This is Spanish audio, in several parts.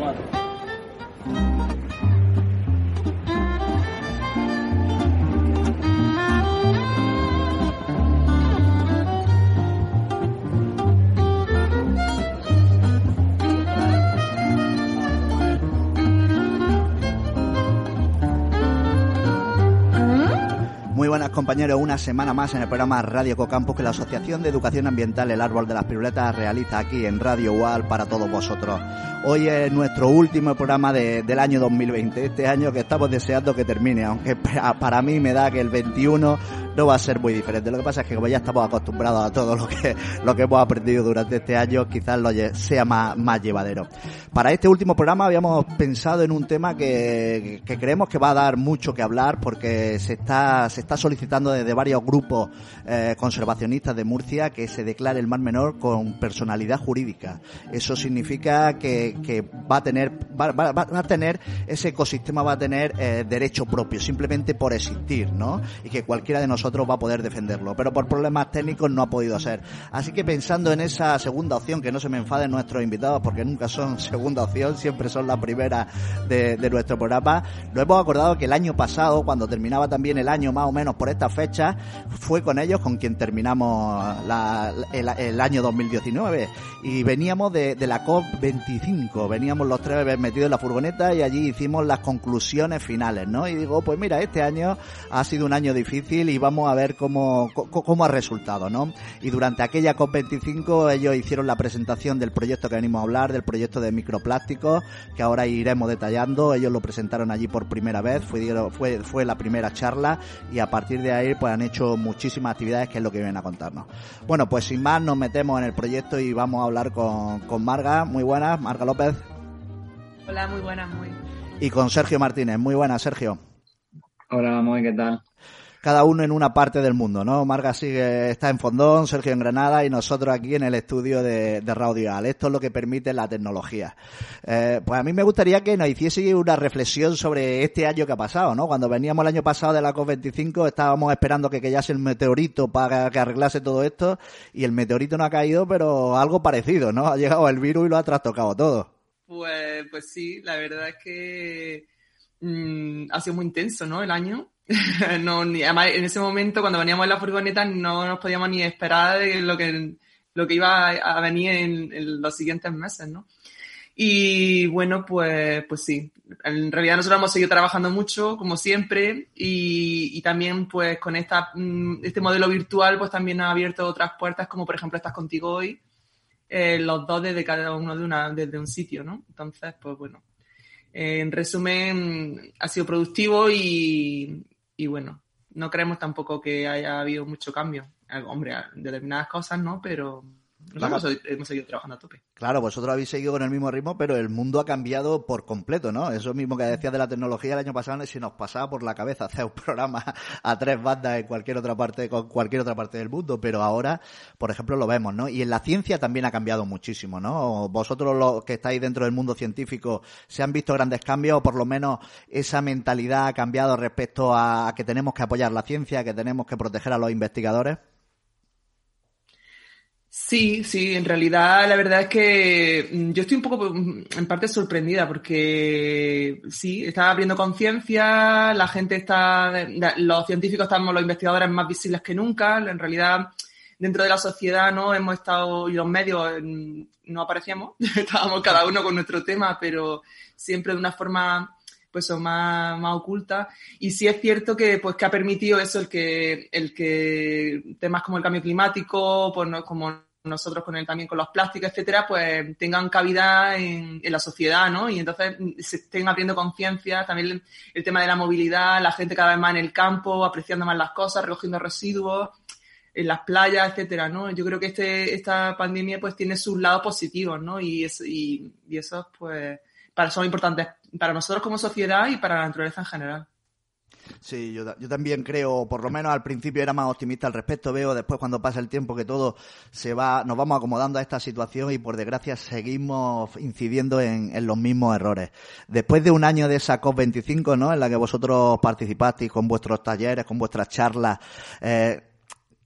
buenas compañeros, una semana más en el programa Radio Cocampus que la Asociación de Educación Ambiental El Árbol de las Piruletas realiza aquí en Radio UAL para todos vosotros. Hoy es nuestro último programa del año 2020, este año que estamos deseando que termine, aunque para mí me da que el 21 no va a ser muy diferente. Lo que pasa es que como ya estamos acostumbrados a todo lo que, lo que hemos aprendido durante este año, quizás lo sea más, más llevadero. Para este último programa habíamos pensado en un tema que, que creemos que va a dar mucho que hablar porque se está, se está solicitando desde varios grupos eh, conservacionistas de Murcia que se declare el Mar Menor con personalidad jurídica. Eso significa que, que va a tener, va, va, va, a tener, ese ecosistema va a tener eh, derecho propio, simplemente por existir, ¿no? Y que cualquiera de nosotros va a poder defenderlo, pero por problemas técnicos no ha podido ser. Así que pensando en esa segunda opción, que no se me enfaden nuestros invitados porque nunca son segunda opción, siempre son la primera de, nuestro programa, nos hemos acordado que el año pasado, cuando terminaba también el año más o menos por esta fecha, fue con ellos con quien terminamos el, año 2019 y veníamos de, de la COP25, veníamos los tres metidos en la furgoneta y allí hicimos las conclusiones finales, ¿no? Y digo, pues mira, este año ha sido un año difícil y vamos vamos a ver cómo, cómo ha resultado, ¿no? Y durante aquella COP25 ellos hicieron la presentación del proyecto que venimos a hablar, del proyecto de microplásticos, que ahora iremos detallando. Ellos lo presentaron allí por primera vez, fue, fue, fue la primera charla y a partir de ahí pues han hecho muchísimas actividades que es lo que vienen a contarnos. Bueno, pues sin más nos metemos en el proyecto y vamos a hablar con, con Marga. Muy buenas, Marga López. Hola, muy buenas, muy. Y con Sergio Martínez. Muy buenas, Sergio. Hola, muy, ¿qué tal? Cada uno en una parte del mundo, ¿no? Marga sigue, está en Fondón, Sergio en Granada y nosotros aquí en el estudio de, de Radio Esto es lo que permite la tecnología. Eh, pues a mí me gustaría que nos hiciese una reflexión sobre este año que ha pasado, ¿no? Cuando veníamos el año pasado de la COP25 estábamos esperando que cayese el meteorito para que arreglase todo esto y el meteorito no ha caído, pero algo parecido, ¿no? Ha llegado el virus y lo ha trastocado todo. Pues, pues sí, la verdad es que mmm, ha sido muy intenso, ¿no? El año no, ni, en ese momento, cuando veníamos en la furgoneta, no nos podíamos ni esperar de lo que, lo que iba a venir en, los siguientes meses, ¿no? Y bueno, pues, pues sí. En realidad nosotros hemos seguido trabajando mucho, como siempre, y, y también pues con esta, mm, este modelo virtual pues también ha abierto otras puertas, como por ejemplo estás contigo hoy, eh, los dos desde cada uno de una, desde un sitio, ¿no? Entonces, pues bueno. en resumen, ha sido productivo y, y bueno, no creemos tampoco que haya habido mucho cambio. Hombre, determinadas cosas no, pero hemos, seguido trabajando a tope. Claro, vosotros habéis seguido con el mismo ritmo, pero el mundo ha cambiado por completo, ¿no? Eso mismo que decías de la tecnología el año pasado, si nos pasaba por la cabeza hacer un programa a tres bandas en cualquier otra parte, con cualquier otra parte del mundo, pero ahora, por ejemplo, lo vemos, ¿no? Y en la ciencia también ha cambiado muchísimo, ¿no? Vosotros los que estáis dentro del mundo científico, ¿se han visto grandes cambios o por lo menos esa mentalidad ha cambiado respecto a que tenemos que apoyar la ciencia, que tenemos que proteger a los investigadores? Sí, sí, en realidad la verdad es que mm, yo estoy un poco mm, en parte sorprendida porque sí, está abriendo conciencia, la gente está, los científicos estamos, los investigadores más visibles que nunca, en realidad dentro de la sociedad no hemos estado y los medios no aparecíamos, estábamos cada uno con nuestro tema, pero siempre de una forma pues son más, más ocultas. Y sí es cierto que, pues, que ha permitido eso, el que, el que temas como el cambio climático, pues no, como nosotros con el, también con los plásticos, etcétera, pues tengan cabida en, la sociedad, ¿no? Y entonces se estén abriendo conciencia, también el, tema de la movilidad, la gente cada vez más en el campo, apreciando más las cosas, recogiendo residuos, en las playas, etcétera, ¿no? Yo creo que este, esta pandemia pues tiene sus lados positivos, ¿no? Y, es, y, y esos pues para, son importantes para nosotros como sociedad y para la naturaleza en general. Sí, yo, yo, también creo, por lo menos al principio era más optimista al respecto, veo después cuando pasa el tiempo que todo se va, nos vamos acomodando a esta situación y por desgracia seguimos incidiendo en, en los mismos errores. Después de un año de esa COP25, ¿no? En la que vosotros participasteis con vuestros talleres, con vuestras charlas, eh,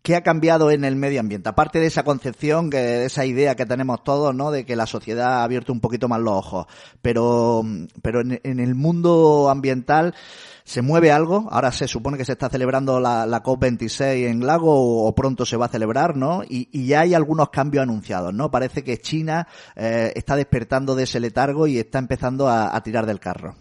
¿Qué ha cambiado en el medio ambiente? Aparte de esa concepción, que, de esa idea que tenemos todos, ¿no? De que la sociedad ha abierto un poquito más los ojos. Pero, pero en, el mundo ambiental, ¿se mueve algo? Ahora se supone que se está celebrando la, COP26 en Lago o, pronto se va a celebrar, ¿no? Y, ya hay algunos cambios anunciados, ¿no? Parece que China eh, está despertando de ese letargo y está empezando a tirar del carro.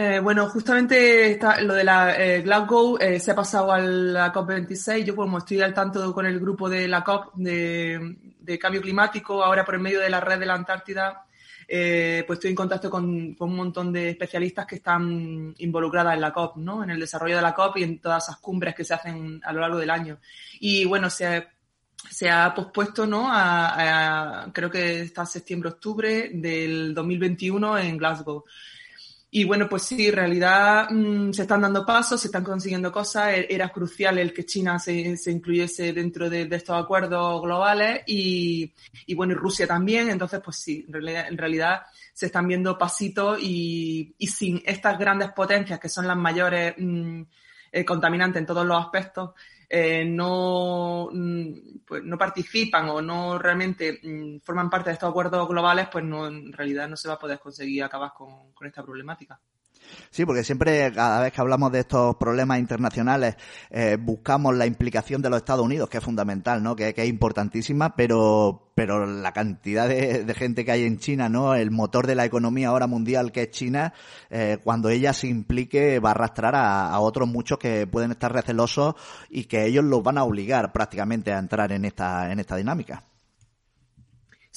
Eh, bueno, justamente lo de la eh, Glasgow eh, se ha pasado a la COP26. Yo como estoy al tanto con el grupo de la COP de, cambio climático, ahora por el medio de la red de la Antártida, pues estoy en contacto con, un montón de especialistas que están involucradas en la COP, ¿no? En el desarrollo de la COP y en todas esas cumbres que se hacen a lo largo del año. Y bueno, se, se ha pospuesto, ¿no? A, creo que está septiembre-octubre del 2021 en Glasgow. Y bueno, pues sí, en realidad mm, se están dando pasos, se están consiguiendo cosas. E-, era crucial el que China se, se incluyese dentro de, estos acuerdos globales y, y, bueno, y Rusia también. Entonces, pues sí, en realidad, en realidad se están viendo pasitos y, y, sin estas grandes potencias que son las mayores mm, eh, contaminantes en todos los aspectos, eh, no, mm, pues no participan o no realmente mm, forman parte de estos acuerdos globales, pues no, en realidad no se va a poder conseguir acabar con, con esta problemática. Sí, porque siempre, cada vez que hablamos de estos problemas internacionales, eh, buscamos la implicación de los Estados Unidos, que es fundamental, ¿no? Que, es importantísima, pero, pero la cantidad de, gente que hay en China, ¿no? El motor de la economía ahora mundial que es China, eh, cuando ella se implique va a arrastrar a, a, otros muchos que pueden estar recelosos y que ellos los van a obligar prácticamente a entrar en esta, en esta dinámica.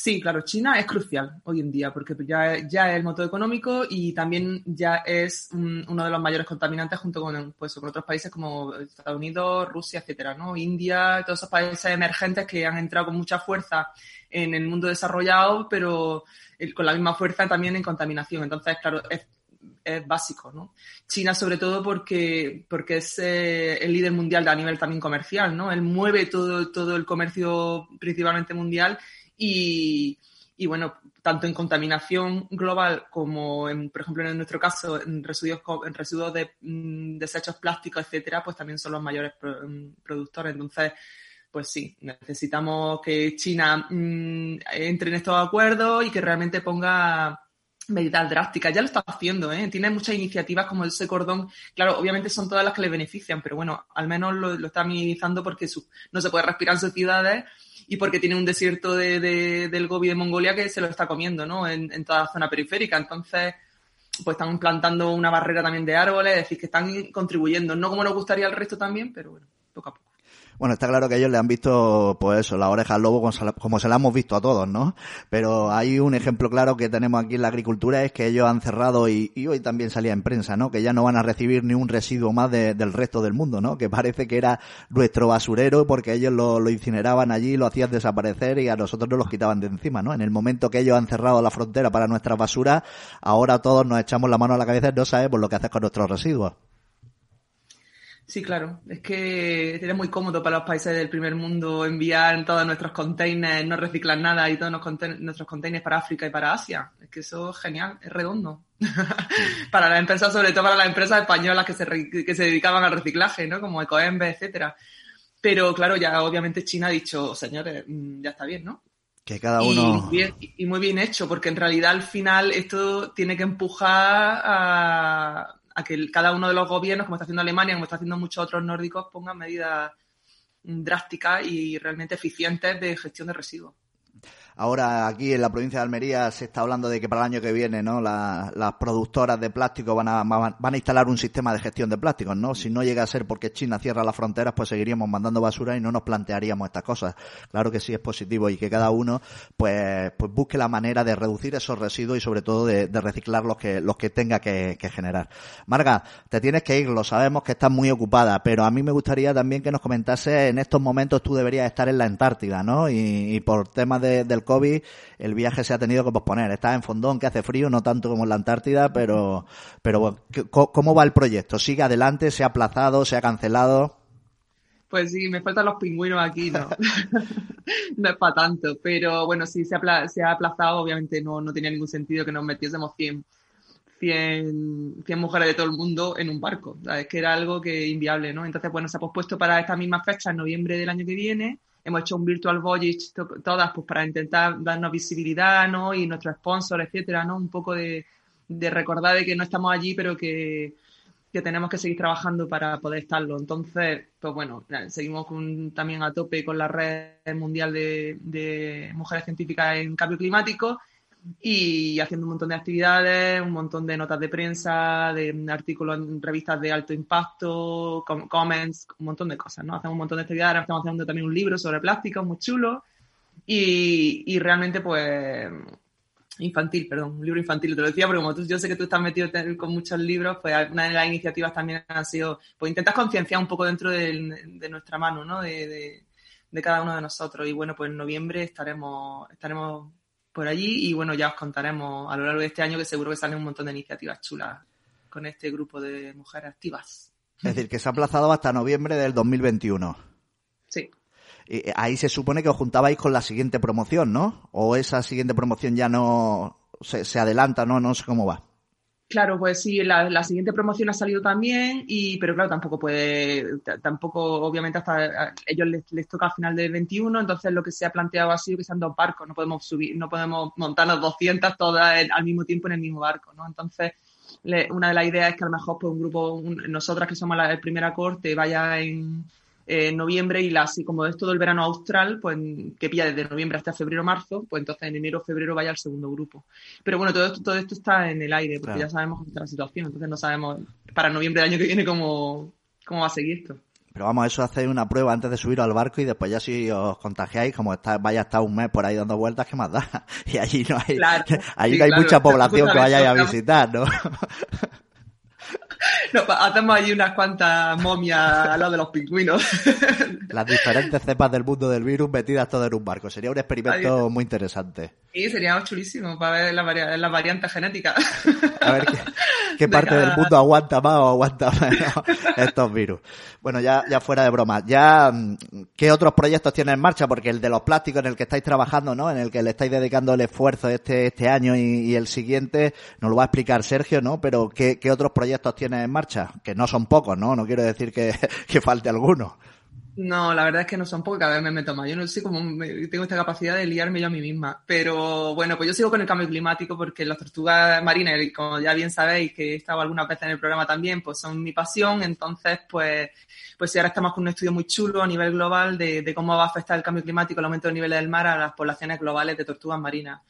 Sí, claro, China es crucial hoy en día porque ya, ya es el motor económico y también ya es uno de los mayores contaminantes junto con, pues, con otros países como Estados Unidos, Rusia, etcétera, ¿no? India, todos esos países emergentes que han entrado con mucha fuerza en el mundo desarrollado, pero con la misma fuerza también en contaminación. Entonces, claro, es, es básico, ¿no? China sobre todo porque, porque es eh, el líder mundial a nivel también comercial, ¿no? Él mueve todo, todo el comercio principalmente mundial y, bueno, tanto en contaminación global como, en, por ejemplo, en nuestro caso, en residuos, en residuos de mm, desechos plásticos, etcétera, pues también son los mayores mm, productores. Entonces, pues sí, necesitamos que China mm, entre en estos acuerdos y que realmente ponga medidas drásticas. Ya lo está haciendo, ¿eh? Tiene muchas iniciativas como ese cordón. Claro, obviamente son todas las que le benefician, pero bueno, al menos lo, lo está minimizando porque no se puede respirar en sus ciudades y porque tiene un desierto de, del Gobi de Mongolia que se lo está comiendo, ¿no? En, en, toda la zona periférica. Entonces, pues están plantando una barrera también de árboles, es decir, que están contribuyendo, no como nos gustaría el resto también, pero bueno, poco a poco. Bueno, está claro que ellos le han visto, pues eso, la oreja al lobo como se la hemos visto a todos, ¿no? Pero hay un ejemplo claro que tenemos aquí en la agricultura, es que ellos han cerrado, y, hoy también salía en prensa, ¿no? Que ya no van a recibir ni un residuo más del resto del mundo, ¿no? Que parece que era nuestro basurero porque ellos lo, lo incineraban allí, lo hacían desaparecer y a nosotros nos los quitaban de encima, ¿no? En el momento que ellos han cerrado la frontera para nuestras basuras, ahora todos nos echamos la mano a la cabeza y no sabemos lo que hacer con nuestros residuos. Sí, claro. Es que es muy cómodo para los países del primer mundo enviar todos nuestros containers, no reciclar nada y todos nuestros containers para África y para Asia. Es que eso es genial, es redondo. para las empresas, sobre todo para las empresas españolas que se, que se dedicaban al reciclaje, ¿no? Como Ecoembe, etcétera. Pero claro, ya obviamente China ha dicho, señores, mm, ya está bien, ¿no? Que cada uno. y, muy bien hecho, porque en realidad al final esto tiene que empujar a a que cada uno de los gobiernos, como está haciendo Alemania, como está haciendo muchos otros nórdicos, pongan medidas drásticas y realmente eficientes de gestión de residuos. Ahora aquí en la provincia de Almería se está hablando de que para el año que viene, ¿no? las productoras de plástico van a, van a instalar un sistema de gestión de plásticos, ¿no? Si no llega a ser porque China cierra las fronteras, pues seguiríamos mandando basura y no nos plantearíamos estas cosas. Claro que sí es positivo y que cada uno, pues, pues busque la manera de reducir esos residuos y sobre todo de, reciclar los que, los que tenga que, generar. Marga, te tienes que ir, lo sabemos que estás muy ocupada, pero a mí me gustaría también que nos comentase en estos momentos tú deberías estar en la Antártida, ¿no? Y, por temas del COVID, el viaje se ha tenido que posponer. Estás en Fondón, que hace frío, no tanto como en la Antártida, pero, pero bueno, ¿cómo va el proyecto? ¿Sigue adelante? ¿Se ha aplazado? ¿Se ha cancelado? Pues sí, me faltan los pingüinos aquí, ¿no? no es para tanto, pero bueno, sí, se ha, se ha aplazado, obviamente no, no tenía ningún sentido que nos metiésemos 100, 100, 100 mujeres de todo el mundo en un barco. Es que era algo que inviable, ¿no? Entonces, bueno, se ha pospuesto para esta misma fecha, en noviembre del año que viene. Hemos hecho un virtual voyage todas, pues para intentar darnos visibilidad, ¿no? Y nuestro sponsor, etcétera, ¿no? Un poco de, recordar de que no estamos allí, pero que, que tenemos que seguir trabajando para poder estarlo. Entonces, pues bueno, seguimos también a tope con la red mundial de mujeres científicas en cambio climático y haciendo un montón de actividades, un montón de notas de prensa, de artículos en revistas de alto impacto, comments, un montón de cosas, ¿no? Hacemos un montón de actividades, ahora estamos haciendo también un libro sobre plástico muy chulo y, y realmente pues infantil, perdón, un libro infantil, te lo decía porque como tú, yo sé que tú estás metido con muchos libros, pues una de las iniciativas también ha sido, pues intentas concienciar un poco dentro de, de nuestra mano, ¿no? De, de, de, cada uno de nosotros y bueno, pues en noviembre estaremos, estaremos por allí y bueno, ya os contaremos a lo largo de este año que seguro que salen un montón de iniciativas chulas con este grupo de mujeres activas. Es decir, que se ha aplazado hasta noviembre del 2021. Sí. Y ahí se supone que os juntabais con la siguiente promoción, ¿no? O esa siguiente promoción ya no se, se adelanta, ¿no? No sé cómo va. Claro, pues sí, la, siguiente promoción ha salido también, y, pero claro, tampoco puede, tampoco, obviamente, hasta ellos les, les, toca al final del 21, entonces lo que se ha planteado ha sido que sean dos barcos, no podemos subir, no podemos montarnos 200 todas al mismo tiempo en el mismo barco, ¿no? Entonces, le, una de las ideas es que a lo mejor pues, un grupo, un, nosotras que somos la, primera corte, vaya en, en noviembre y la, así como es todo el verano austral, pues que pilla desde noviembre hasta febrero marzo, pues entonces en enero febrero vaya al segundo grupo. Pero bueno, todo esto, todo esto está en el aire, porque claro. ya sabemos cómo está la situación, entonces no sabemos para noviembre del año que viene cómo, cómo va a seguir esto. Pero vamos, eso hacéis una prueba antes de subir al barco y después ya si os contagiáis, como está, vaya a estar un mes por ahí dando vueltas, ¿qué más da? Y allí no hay, claro, allí sí, no hay claro, mucha población que vayáis a visitar, ¿no? No, hacemos allí unas cuantas momias al lado de los pingüinos. Las diferentes cepas del mundo del virus metidas todo en un barco. Sería un experimento muy interesante. Sí, sería chulísimo para ver las vari la variantes genéticas. A ver qué, qué parte cada... del mundo aguanta más o aguanta menos estos virus. Bueno, ya, ya fuera de broma. Ya, ¿qué otros proyectos tienes en marcha? Porque el de los plásticos en el que estáis trabajando, ¿no? En el que le estáis dedicando el esfuerzo este, este año y, y el siguiente, nos lo va a explicar Sergio, ¿no? Pero ¿qué, qué otros proyectos en marcha? Que no son pocos, ¿no? No quiero decir que, que falte alguno. No, la verdad es que no son pocos, cada vez me meto más. Yo no sé cómo tengo esta capacidad de liarme yo a mí misma. Pero bueno, pues yo sigo con el cambio climático porque las tortugas marinas, como ya bien sabéis, que he estado algunas veces en el programa también, pues son mi pasión. Entonces, pues, pues ahora estamos con un estudio muy chulo a nivel global de, de cómo va a afectar el cambio climático, el aumento del nivel del mar a las poblaciones globales de tortugas marinas.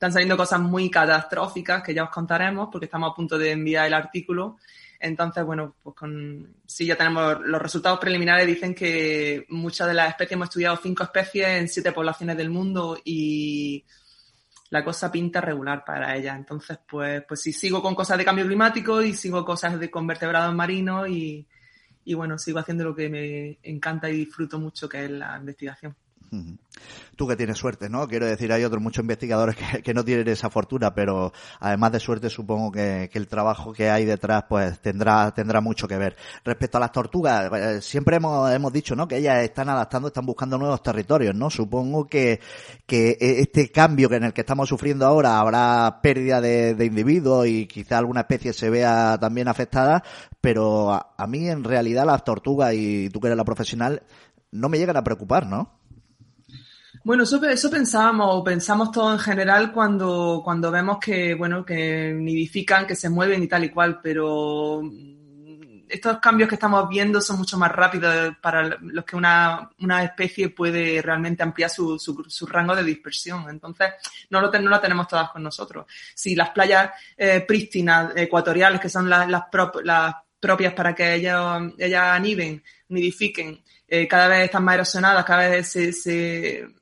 Están saliendo cosas muy catastróficas que ya os contaremos porque estamos a punto de enviar el artículo entonces, bueno, pues con, sí, ya tenemos los resultados preliminares, dicen que muchas de las especies, hemos estudiado cinco especies en siete poblaciones del mundo y la cosa pinta regular para ellas. Entonces, pues, pues sí, sigo con cosas de cambio climático y sigo cosas de con vertebrados marinos y, y bueno, sigo haciendo lo que me encanta y disfruto mucho, que es la investigación. Tú que tienes suerte, ¿no? Quiero decir, hay otros muchos investigadores que, que no tienen esa fortuna, pero además de suerte supongo que, que, el trabajo que hay detrás pues tendrá, tendrá mucho que ver. Respecto a las tortugas, eh, siempre hemos, hemos dicho, ¿no? Que ellas están adaptando, están buscando nuevos territorios, ¿no? Supongo que, que este cambio en el que estamos sufriendo ahora habrá pérdida de, de individuos y quizá alguna especie se vea también afectada, pero a, a mí en realidad las tortugas y tú que eres la profesional no me llegan a preocupar, ¿no? Bueno, eso, eso pensábamos, pensamos todo en general cuando, cuando vemos que, bueno, que nidifican, que se mueven y tal y cual, pero estos cambios que estamos viendo son mucho más rápidos para los que una, una especie puede realmente ampliar su, su, su rango de dispersión. Entonces, no lo, no lo tenemos todas con nosotros. Si las playas eh, prístinas, ecuatoriales, que son las, las, prop, las propias para que ellas, ellas aniven, nidifiquen, eh, cada vez están más erosionadas, cada vez se, se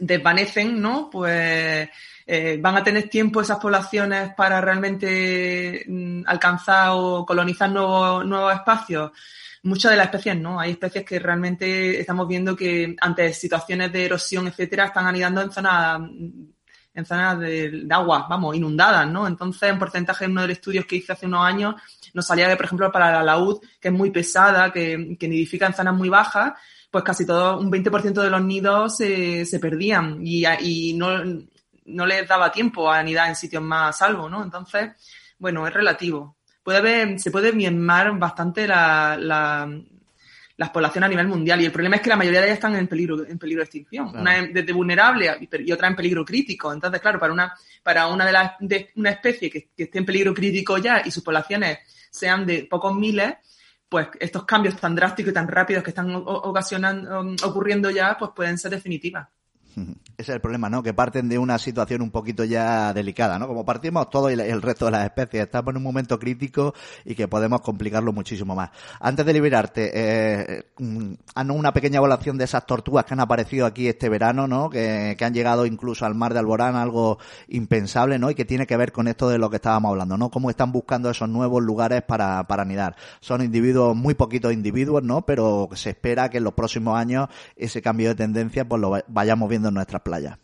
desvanecen, ¿no? Pues eh, van a tener tiempo esas poblaciones para realmente mm, alcanzar o colonizar nuevos, espacios. Muchas de las especies no, hay especies que realmente estamos viendo que ante situaciones de erosión, etcétera, están anidando en zonas en zonas de, de, agua, vamos, inundadas, ¿no? Entonces, en porcentaje en uno de los estudios que hice hace unos años, nos salía que, por ejemplo, para la laúd, que es muy pesada, que, que nidifica en zonas muy bajas, pues casi todo, un 20% de los nidos se, se perdían y, y no, no les daba tiempo a anidar en sitios más a salvo, ¿no? Entonces, bueno, es relativo. Puede haber, se puede miemar bastante la, la, las poblaciones a nivel mundial. Y el problema es que la mayoría de ellas están en peligro, en peligro de extinción. Una desde vulnerable y otra en peligro crítico. Entonces, claro, para una, para una de las, de una especie que, que esté en peligro crítico ya y sus poblaciones sean de pocos miles, pues estos cambios tan drásticos y tan rápidos que están ocasionando, um, ocurriendo ya, pues pueden ser definitivas. Ese es el problema, ¿no? Que parten de una situación un poquito ya delicada, ¿no? Como partimos todos y el resto de las especies, estamos en un momento crítico y que podemos complicarlo muchísimo más. Antes de liberarte, eh, mm, una pequeña evaluación de esas tortugas que han aparecido aquí este verano, ¿no? Que, han llegado incluso al mar de Alborán, algo impensable, ¿no? Y que tiene que ver con esto de lo que estábamos hablando, ¿no? Cómo están buscando esos nuevos lugares para, para anidar. Son individuos, muy poquitos individuos, ¿no? Pero se espera que en los próximos años ese cambio de tendencia pues lo vayamos viendo en nuestras playas.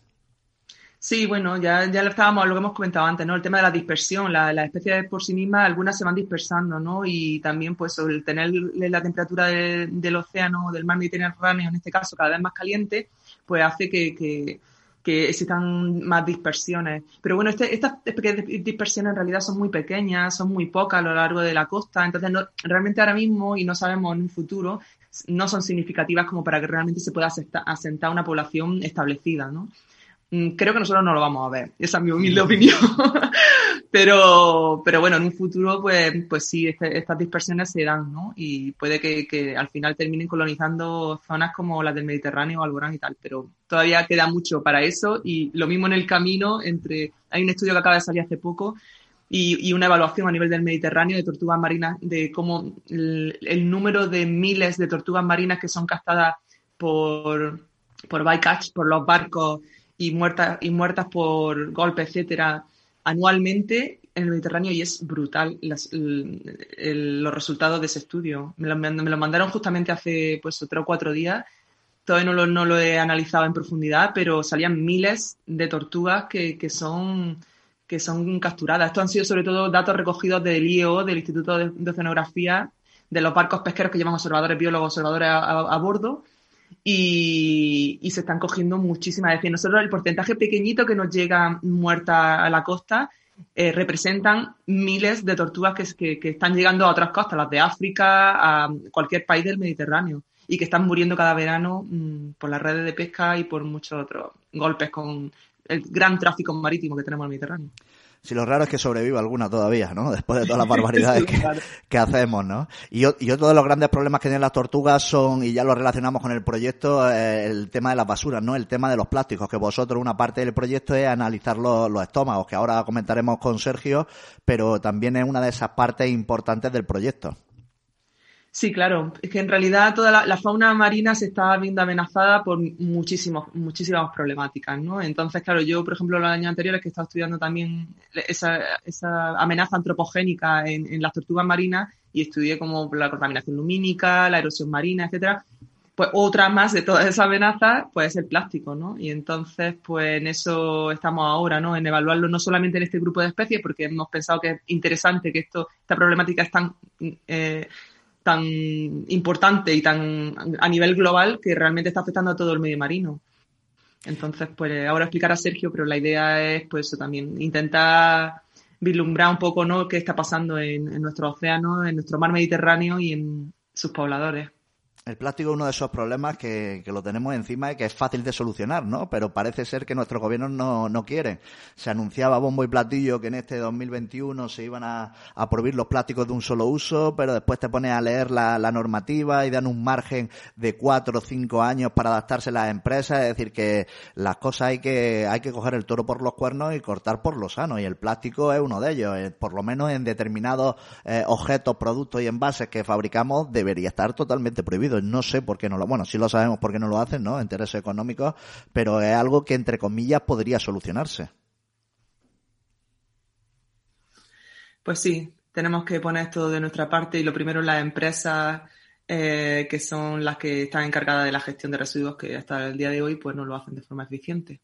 Sí, bueno, ya, ya lo estábamos, lo que hemos comentado antes, ¿no? El tema de la dispersión, las la especies por sí mismas, algunas se van dispersando, ¿no? Y también, pues, el tener la temperatura del océano, del mar Mediterráneo, en este caso, cada vez más caliente, pues hace que, que, que existan más dispersiones. Pero bueno, este, estas dispersiones en realidad son muy pequeñas, son muy pocas a lo largo de la costa, entonces no, realmente ahora mismo, y no sabemos en un futuro, no son significativas como para que realmente se pueda asentar una población establecida, ¿no? Mm, creo que nosotros no lo vamos a ver, esa es mi humilde opinión. pero, pero bueno, en un futuro, pues, pues sí, este, estas dispersiones se dan, ¿no? Y puede que, al final terminen colonizando zonas como las del Mediterráneo, Alborán y tal, pero todavía queda mucho para eso y lo mismo en el camino entre, hay un estudio que acaba de salir hace poco y, una evaluación a nivel del Mediterráneo de tortugas marinas, de cómo el, número de miles de tortugas marinas que son castadas por, por bycatch, por los barcos y muertas, y muertas por golpe, etcétera, anualmente en el Mediterráneo y es brutal los resultados de ese estudio. Me lo, me lo, mandaron justamente hace pues tres o cuatro días. Todavía no lo, no lo he analizado en profundidad, pero salían miles de tortugas que, que son que son capturadas. Estos han sido sobre todo datos recogidos del IEO, del Instituto de, Oceanografía, de los barcos pesqueros que llevan observadores biólogos, observadores a, bordo, y, se están cogiendo muchísimas. Es nosotros el porcentaje pequeñito que nos llega muerta a la costa eh, representan miles de tortugas que, que, están llegando a otras costas, las de África, a cualquier país del Mediterráneo, y que están muriendo cada verano mm, por las redes de pesca y por muchos otros golpes con el gran tráfico marítimo que tenemos en el Mediterráneo. Si lo raro es que sobreviva alguna todavía, ¿no? Después de todas las barbaridades que, hacemos, ¿no? Y, otro de los grandes problemas que tienen las tortugas son, y ya lo relacionamos con el proyecto, eh, el tema de las basuras, ¿no? El tema de los plásticos, que vosotros una parte del proyecto es analizar los, los estómagos, que ahora comentaremos con Sergio, pero también es una de esas partes importantes del proyecto. Sí, claro. Es que en realidad toda la, fauna marina se está viendo amenazada por muchísimos, muchísimas problemáticas, ¿no? Entonces, claro, yo, por ejemplo, los años anteriores que he estado estudiando también esa, esa amenaza antropogénica en, en, las tortugas marinas y estudié como la contaminación lumínica, la erosión marina, etcétera, pues otra más de todas esas amenazas, pues es el plástico, ¿no? Y entonces, pues en eso estamos ahora, ¿no? En evaluarlo no solamente en este grupo de especies, porque hemos pensado que es interesante que esto, esta problemática es tan... Eh, tan importante y tan a nivel global que realmente está afectando a todo el medio marino. Entonces, pues ahora explicar a Sergio, pero la idea es pues también intentar vislumbrar un poco ¿no? qué está pasando en, en nuestro océano, en nuestro mar Mediterráneo y en sus pobladores. El plástico es uno de esos problemas que, que, lo tenemos encima y que es fácil de solucionar, ¿no? Pero parece ser que nuestros gobiernos no, no quieren. Se anunciaba bombo y platillo que en este 2021 se iban a, prohibir los plásticos de un solo uso, pero después te pones a leer la, la normativa y dan un margen de cuatro o cinco años para adaptarse a las empresas. Es decir, que las cosas hay que, hay que coger el toro por los cuernos y cortar por lo sano. Y el plástico es uno de ellos. Eh, por lo menos en determinados eh, objetos, productos y envases que fabricamos debería estar totalmente prohibido no sé por qué no lo, bueno, sí lo sabemos por qué no lo hacen, ¿no? Intereses económicos, pero es algo que entre comillas podría solucionarse. Pues sí, tenemos que poner todo de nuestra parte y lo primero las empresas eh, que son las que están encargadas de la gestión de residuos que hasta el día de hoy pues no lo hacen de forma eficiente.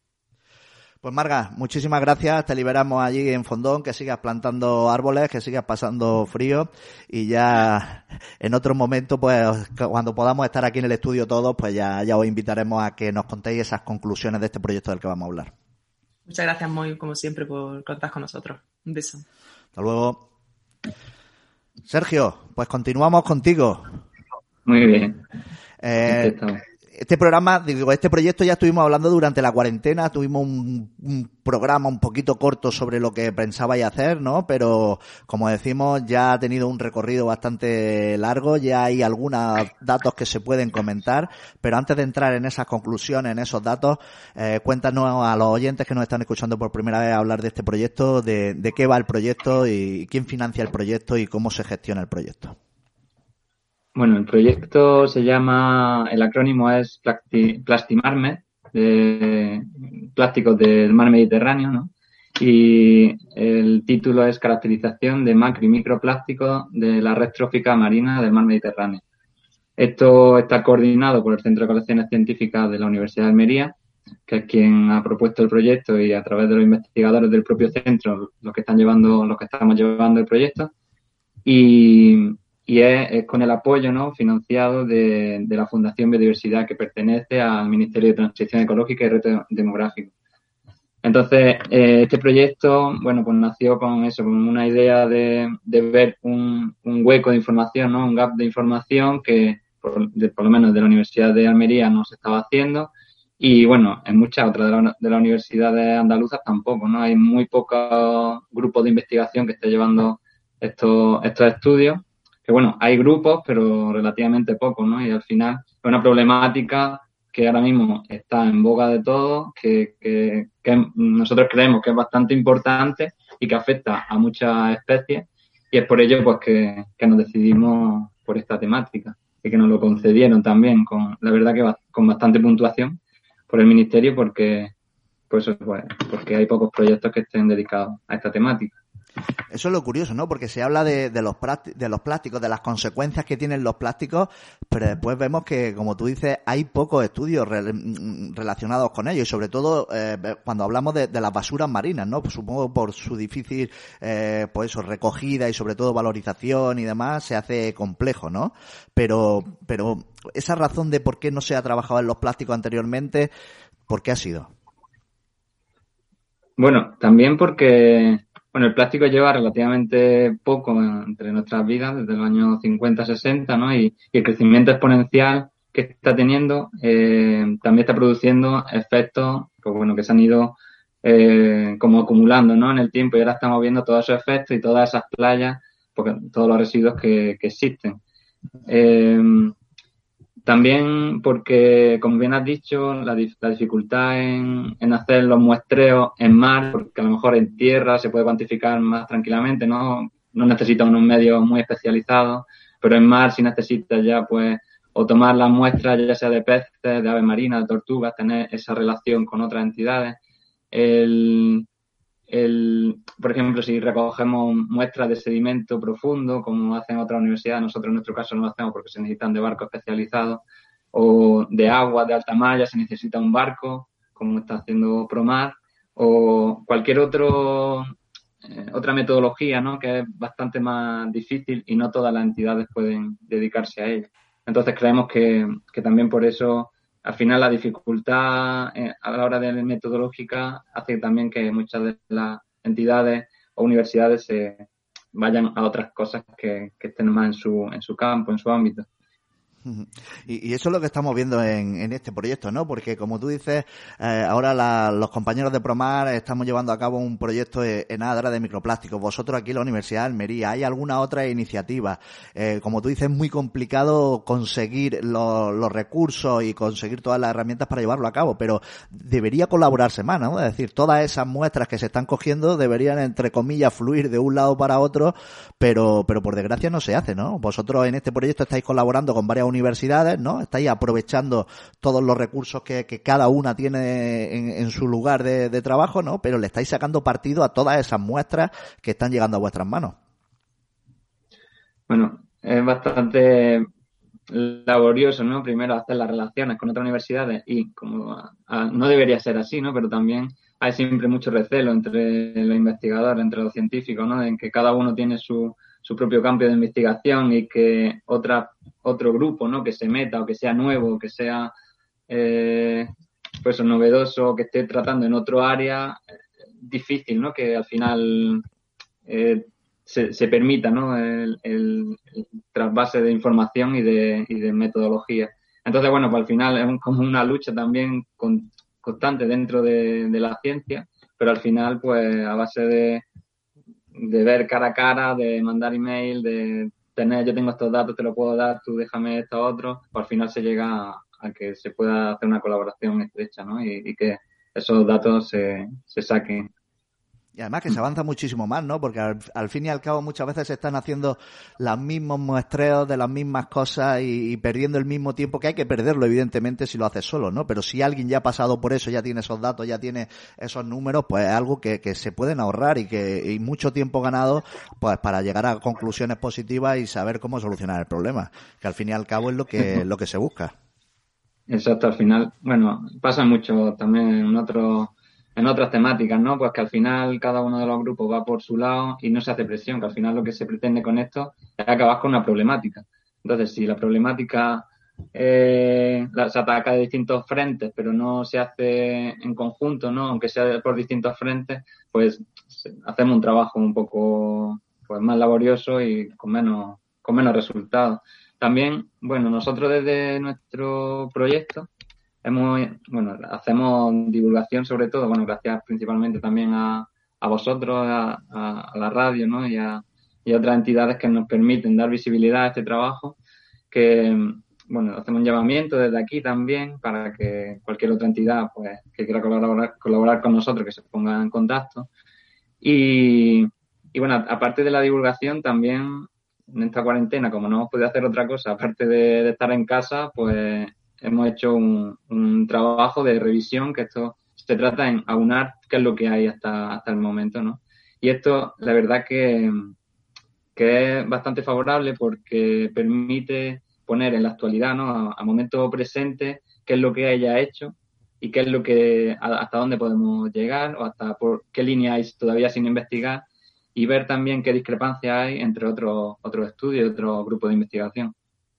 Pues Marga, muchísimas gracias. Te liberamos allí en Fondón, que sigas plantando árboles, que sigas pasando frío y ya en otro momento, pues cuando podamos estar aquí en el estudio todos, pues ya, ya os invitaremos a que nos contéis esas conclusiones de este proyecto del que vamos a hablar. Muchas gracias, Moy, como siempre, por contar con nosotros. Un beso. Hasta luego. Sergio, pues continuamos contigo. Muy bien. Eh, este programa, digo, este proyecto ya estuvimos hablando durante la cuarentena, tuvimos un, programa un poquito corto sobre lo que pensabais hacer, ¿no? Pero, como decimos, ya ha tenido un recorrido bastante largo, ya hay algunos datos que se pueden comentar, pero antes de entrar en esas conclusiones, en esos datos, eh, cuéntanos a los oyentes que nos están escuchando por primera vez hablar de este proyecto, de, de qué va el proyecto y quién financia el proyecto y cómo se gestiona el proyecto. Bueno, el proyecto se llama, el acrónimo es Plastimarme, de plásticos del mar Mediterráneo, ¿no? Y el título es Caracterización de macro y microplásticos de la red trófica marina del mar Mediterráneo. Esto está coordinado por el Centro de Colecciones Científicas de la Universidad de Almería, que es quien ha propuesto el proyecto y a través de los investigadores del propio centro, los que están llevando, los que estamos llevando el proyecto. Y, y es, con el apoyo ¿no? financiado de, la Fundación Biodiversidad que pertenece al Ministerio de Transición Ecológica y Reto Demográfico. Entonces, eh, este proyecto, bueno, pues nació con eso, con una idea de, ver un, hueco de información, ¿no? Un gap de información que, por, lo menos de la Universidad de Almería, no se estaba haciendo. Y bueno, en muchas otras de, de las universidades andaluzas tampoco, ¿no? Hay muy pocos grupos de investigación que esté llevando estos, estos estudios bueno, hay grupos, pero relativamente pocos, ¿no? Y al final es una problemática que ahora mismo está en boga de todos, que, que, nosotros creemos que es bastante importante y que afecta a muchas especies y es por ello pues que, nos decidimos por esta temática y que nos lo concedieron también con la verdad que con bastante puntuación por el ministerio porque pues, pues porque hay pocos proyectos que estén dedicados a esta temática. Eso es lo curioso, ¿no? Porque se habla de, los de los plásticos, de las consecuencias que tienen los plásticos, pero después vemos que, como tú dices, hay pocos estudios mm, relacionados con ellos y sobre todo eh, cuando hablamos de, las basuras marinas, ¿no? Pues supongo por su difícil, eh, pues eso, recogida y sobre todo valorización y demás, se hace complejo, ¿no? Pero, pero esa razón de por qué no se ha trabajado en los plásticos anteriormente, ¿por qué ha sido? Bueno, también porque bueno, el plástico lleva relativamente poco entre nuestras vidas, desde los años 50-60, ¿no? Y, el crecimiento exponencial que está teniendo eh, también está produciendo efectos, pues bueno, que se han ido eh, como acumulando, ¿no? En el tiempo y ahora estamos viendo todos esos efectos y todas esas playas, porque todos los residuos que, que existen. Eh, también porque, como bien has dicho, la, dificultad en, hacer los muestreos en mar, porque a lo mejor en tierra se puede cuantificar más tranquilamente, no, no necesita unos medios muy especializados, pero en mar sí necesita ya pues o tomar las muestras ya sea de peces, de aves marinas, de tortugas, tener esa relación con otras entidades. El, el, por ejemplo, si recogemos muestras de sedimento profundo, como hacen otras universidades, nosotros en nuestro caso no lo hacemos porque se necesitan de barcos especializados, o de agua de alta malla se necesita un barco, como está haciendo Promar, o cualquier otro, eh, otra metodología, ¿no? que es bastante más difícil y no todas las entidades pueden dedicarse a ella. Entonces creemos que, que también por eso al final la dificultad eh, a la hora de la metodológica hace también que muchas de las entidades o universidades se vayan a otras cosas que, que estén más en su, en su campo, en su ámbito. Y, eso es lo que estamos viendo en, este proyecto, ¿no? Porque como tú dices, eh, ahora los compañeros de Promar estamos llevando a cabo un proyecto en ADRA de microplásticos. Vosotros aquí en la Universidad de Almería, ¿hay alguna otra iniciativa? Eh, como tú dices, es muy complicado conseguir los, recursos y conseguir todas las herramientas para llevarlo a cabo, pero debería colaborarse más, ¿no? Es decir, todas esas muestras que se están cogiendo deberían, entre comillas, fluir de un lado para otro, pero, pero por desgracia no se hace, ¿no? Vosotros en este proyecto estáis colaborando con varias universidades, ¿no? Estáis aprovechando todos los recursos que, cada una tiene en, su lugar de, trabajo, ¿no? Pero le estáis sacando partido a todas esas muestras que están llegando a vuestras manos. Bueno, es bastante laborioso, ¿no? Primero hacer las relaciones con otras universidades y como no debería ser así, ¿no? Pero también hay siempre mucho recelo entre los investigadores, entre los científicos, ¿no? En que cada uno tiene su, su propio campo de investigación y que otra, otro grupo ¿no? que se meta o que sea nuevo, que sea eh, pues novedoso, que esté tratando en otro área, difícil, ¿no? Que al final eh, se, permita, ¿no? El, trasvase de información y de, y de metodología. Entonces, bueno, pues al final es como una lucha también constante dentro de, la ciencia, pero al final, pues a base de, de ver cara a cara, de mandar email, de tener, yo tengo estos datos, te lo puedo dar, tú déjame esto otro, pues al final se llega a, que se pueda hacer una colaboración estrecha, ¿no? Y, que esos datos se, se saquen y además que se avanza muchísimo más, ¿no? Porque al, fin y al cabo muchas veces se están haciendo los mismos muestreos de las mismas cosas y, perdiendo el mismo tiempo que hay que perderlo, evidentemente, si lo haces solo, ¿no? Pero si alguien ya ha pasado por eso, ya tiene esos datos, ya tiene esos números, pues es algo que, que se pueden ahorrar y que y mucho tiempo ganado, pues para llegar a conclusiones positivas y saber cómo solucionar el problema, que al fin y al cabo es lo que, lo que se busca. Exacto, al final, bueno, pasa mucho también en otros en otras temáticas, ¿no? Pues que al final cada uno de los grupos va por su lado y no se hace presión, que al final lo que se pretende con esto es acabar con una problemática. Entonces, si la problemática eh, se ataca de distintos frentes, pero no se hace en conjunto, ¿no? Aunque sea por distintos frentes, pues hacemos un trabajo un poco pues más laborioso y con menos, con menos resultados. También, bueno, nosotros desde nuestro proyecto hemos, bueno, hacemos divulgación sobre todo, bueno, gracias principalmente también a, a vosotros, a, la radio, ¿no? Y a, otras entidades que nos permiten dar visibilidad a este trabajo, que, bueno, hacemos un llamamiento desde aquí también para que cualquier otra entidad, pues, que quiera colaborar, colaborar con nosotros, que se ponga en contacto. Y, y bueno, aparte de la divulgación, también en esta cuarentena, como no hemos podido hacer otra cosa, aparte de estar en casa, pues hemos hecho un, trabajo de revisión que esto se trata en aunar qué es lo que hay hasta, hasta el momento, ¿no? Y esto, la verdad que, que es bastante favorable porque permite poner en la actualidad, ¿no? A, momento presente, qué es lo que haya hecho y qué es lo que, hasta dónde podemos llegar o hasta por qué línea hay todavía sin investigar y ver también qué discrepancia hay entre otros otros estudios otros grupos de investigación,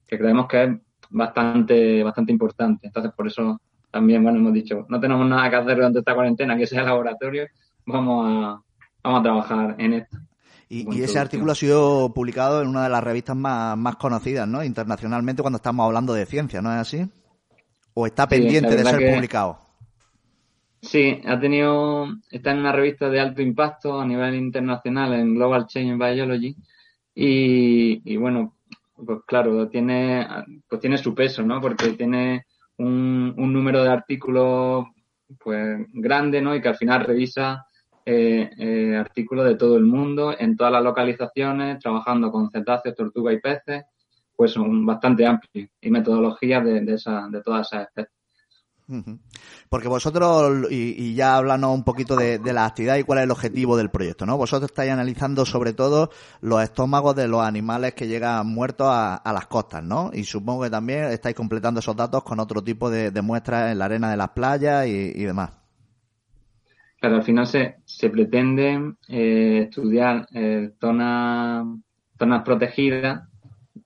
que creemos que es bastante, bastante importante. Entonces, por eso también, bueno, hemos dicho, no tenemos nada que hacer durante esta cuarentena, que sea laboratorio, vamos a, vamos a trabajar en esto. Y, ese artículo ha sido publicado en una de las revistas más, más conocidas, ¿no? Internacionalmente cuando estamos hablando de ciencia, ¿no es así? ¿O está pendiente de ser publicado? Sí, ha tenido, está en una revista de alto impacto a nivel internacional en Global Change Biology y, y bueno, pues claro, tiene, pues tiene su peso, ¿no? Porque tiene un, un número de artículos pues grande, ¿no? Y que al final revisa eh, eh, artículos de todo el mundo, en todas las localizaciones, trabajando con cetáceos, tortugas y peces, pues son bastante amplios y metodologías de, de, esa, de todas esas especies. Porque vosotros, y, ya hablando un poquito de, la actividad y cuál es el objetivo del proyecto, ¿no? Vosotros estáis analizando sobre todo los estómagos de los animales que llegan muertos a, las costas, ¿no? Y supongo que también estáis completando esos datos con otro tipo de, muestras en la arena de las playas y, demás. Claro, al final se, se pretende eh, estudiar eh, zonas, zonas protegidas,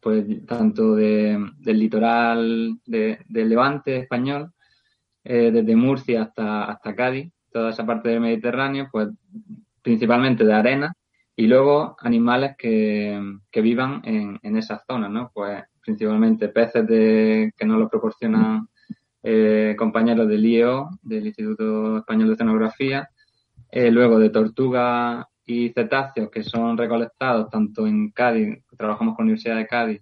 pues tanto del litoral de, del Levante español, eh, desde Murcia hasta, hasta Cádiz, toda esa parte del Mediterráneo, pues principalmente de arena, y luego animales que, que vivan en, en esas zonas, ¿no? Pues principalmente peces de, que nos lo proporcionan eh, compañeros del IEO, del Instituto Español de Oceanografía, eh, luego de tortugas y cetáceos que son recolectados tanto en Cádiz, trabajamos con la Universidad de Cádiz,